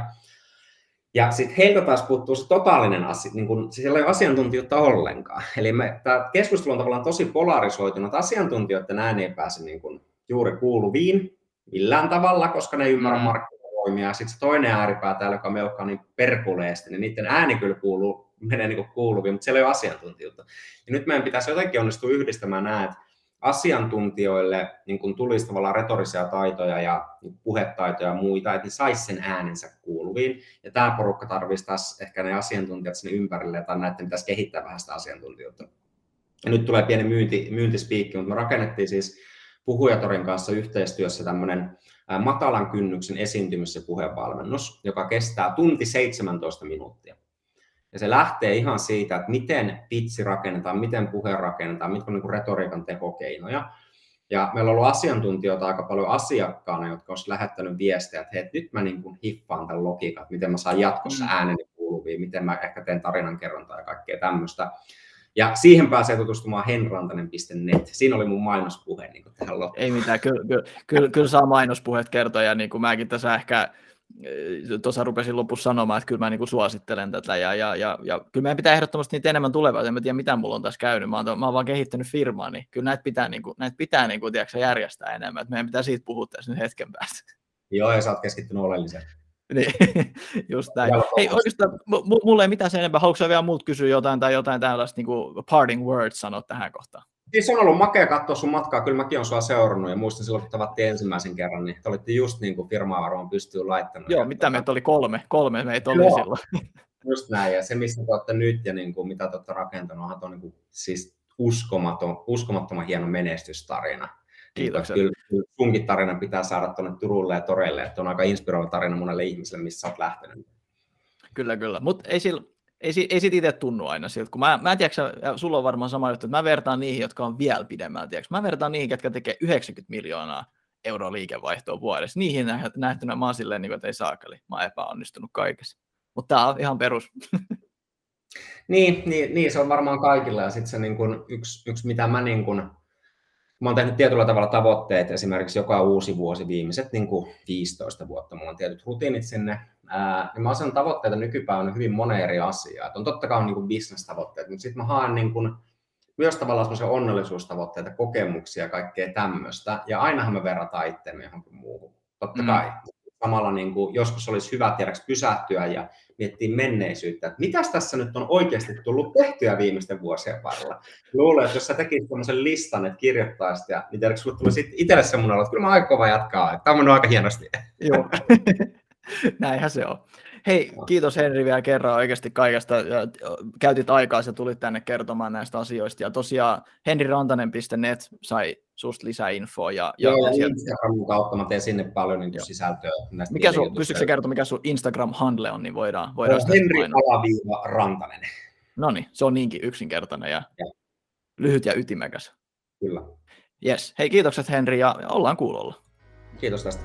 Ja sitten heiltä taas puuttuu se totaalinen asia, niin kun, siellä ei ole asiantuntijuutta ollenkaan. Eli tämä keskustelu on tavallaan tosi polarisoitunut, että asiantuntijoiden ääni ei pääse niin kun, juuri kuuluviin millään tavalla, koska ne ymmärrä mm. ja sitten se toinen ääripää täällä, joka melkkaa niin perkuleesti, niin niiden ääni kyllä kuuluu, menee niin kuuluviin, mutta siellä ei ole asiantuntijuutta. Ja nyt meidän pitäisi jotenkin onnistua yhdistämään nämä, että asiantuntijoille niin kun tulisi tavallaan retorisia taitoja ja puhetaitoja ja muita, että ne saisi sen äänensä kuuluviin. Ja tämä porukka tarvitsisi ehkä ne asiantuntijat sinne ympärille, tai näiden pitäisi kehittää vähän sitä asiantuntijuutta. Ja nyt tulee pieni myynti, myyntispiikki, mutta me rakennettiin siis Puhujatorin kanssa yhteistyössä tämmöinen matalan kynnyksen esiintymis- ja puhevalmennus, joka kestää tunti 17 minuuttia. Ja se lähtee ihan siitä, että miten pitsi rakennetaan, miten puhe rakennetaan, mitkä on niin retoriikan tehokeinoja. Ja meillä on ollut asiantuntijoita aika paljon asiakkaana, jotka olisivat lähettänyt viestejä, että hei, nyt mä niin kuin hiffaan tämän logiikan, että miten mä saan jatkossa mm. ääneni kuuluviin, miten mä ehkä teen tarinankerrontaa ja kaikkea tämmöistä. Ja siihen pääsee tutustumaan henrantanen.net. Siinä oli mun mainospuhe niin tähän loppuun. Ei mitään, kyllä, kyllä, kyllä, kyllä saa mainospuheet kertoa, ja niin kuin mäkin tässä ehkä tuossa rupesin lopussa sanomaan, että kyllä mä niin suosittelen tätä, ja, ja, ja, ja kyllä meidän pitää ehdottomasti niitä enemmän tulevaisuudessa, en tiedä mitä mulla on tässä käynyt, mä oon, mä oon vaan kehittänyt firmaa, niin kyllä näitä pitää, niin kuin, näitä pitää niin kuin, tiedätkö, järjestää enemmän, että meidän pitää siitä puhua tässä nyt hetken päästä. Joo, ja sä oot keskittynyt oleelliseen. Niin, just näin. Hei, oikeastaan m- mulle ei mitään sen enempää. Haluatko vielä muut kysyä jotain tai jotain tällaista niin kuin parting words sanoa tähän kohtaan? Siis on ollut makea katsoa sun matkaa, kyllä mäkin olen sua seurannut ja muistan silloin, kun tavattiin ensimmäisen kerran, niin te olitte just niin kuin firmaa varmaan pystyy laittamaan. Joo, mitä meitä oli kolme, kolme meitä oli Joo. silloin. Just näin, ja se missä te olette nyt ja niin kuin, mitä te olette rakentanut, on niin kuin, siis uskomaton, uskomattoman hieno menestystarina. Kiitoksia. Kyllä, kyllä sunkin tarina pitää saada tuonne Turulle ja Toreille, että on aika inspiroiva tarina monelle ihmiselle, missä olet lähtenyt. Kyllä, kyllä. Mutta ei, sillä, ei, ei sit itse tunnu aina siltä, kun mä, mä en tiedä, ja sulla on varmaan sama juttu, että mä vertaan niihin, jotka on vielä pidemmällä, tiedätkö? mä vertaan niihin, jotka tekee 90 miljoonaa euroa liikevaihtoa vuodessa. Niihin nähtynä mä oon silleen, niin kuin, että ei saakeli, mä oon epäonnistunut kaikessa. Mutta tämä on ihan perus. niin, niin, niin, se on varmaan kaikilla, ja sitten se niin kun, yksi, yksi, mitä mä niin kun, Mä oon tehnyt tietyllä tavalla tavoitteet, esimerkiksi joka uusi vuosi viimeiset niin kuin 15 vuotta, mulla on tietyt rutiinit sinne. Ää, ja mä oon tavoitteita nykypäivänä hyvin monen eri asiaa. On totta kai on niin business-tavoitteet, mutta sitten mä haen niin kuin, myös tavallaan semmoisia onnellisuustavoitteita, kokemuksia ja kaikkea tämmöistä. Ja ainahan me verrataan itseämme johonkin muuhun. Totta mm. kai samalla niin kuin joskus olisi hyvä tiedäksi pysähtyä ja miettiä menneisyyttä, että mitäs tässä nyt on oikeasti tullut tehtyä viimeisten vuosien varrella. Luulen, että jos sä tekisit tämmöisen listan, että kirjoittaisit ja niin tiedätkö, sulle tulisi itselle semmoinen että kyllä mä aikoo vaan jatkaa, tämä on aika hienosti. Joo, näinhän se on. Hei, kiitos Henri vielä kerran oikeasti kaikesta. Käytit aikaa ja tulit tänne kertomaan näistä asioista. Ja tosiaan henrirantanen.net sai susta lisää infoa. Ja, ja, Joo, ja sieltä... Instagramin kautta mä teen sinne paljon niin sisältöä. Näistä mikä sun, pystytkö sä kertomaan, mikä sun Instagram-handle on, niin voidaan, voidaan no, Henri Alaviiva Rantanen. No niin, se on niinkin yksinkertainen ja, ja. lyhyt ja ytimekäs. Kyllä. Yes. Hei, kiitokset Henri ja ollaan kuulolla. Kiitos tästä.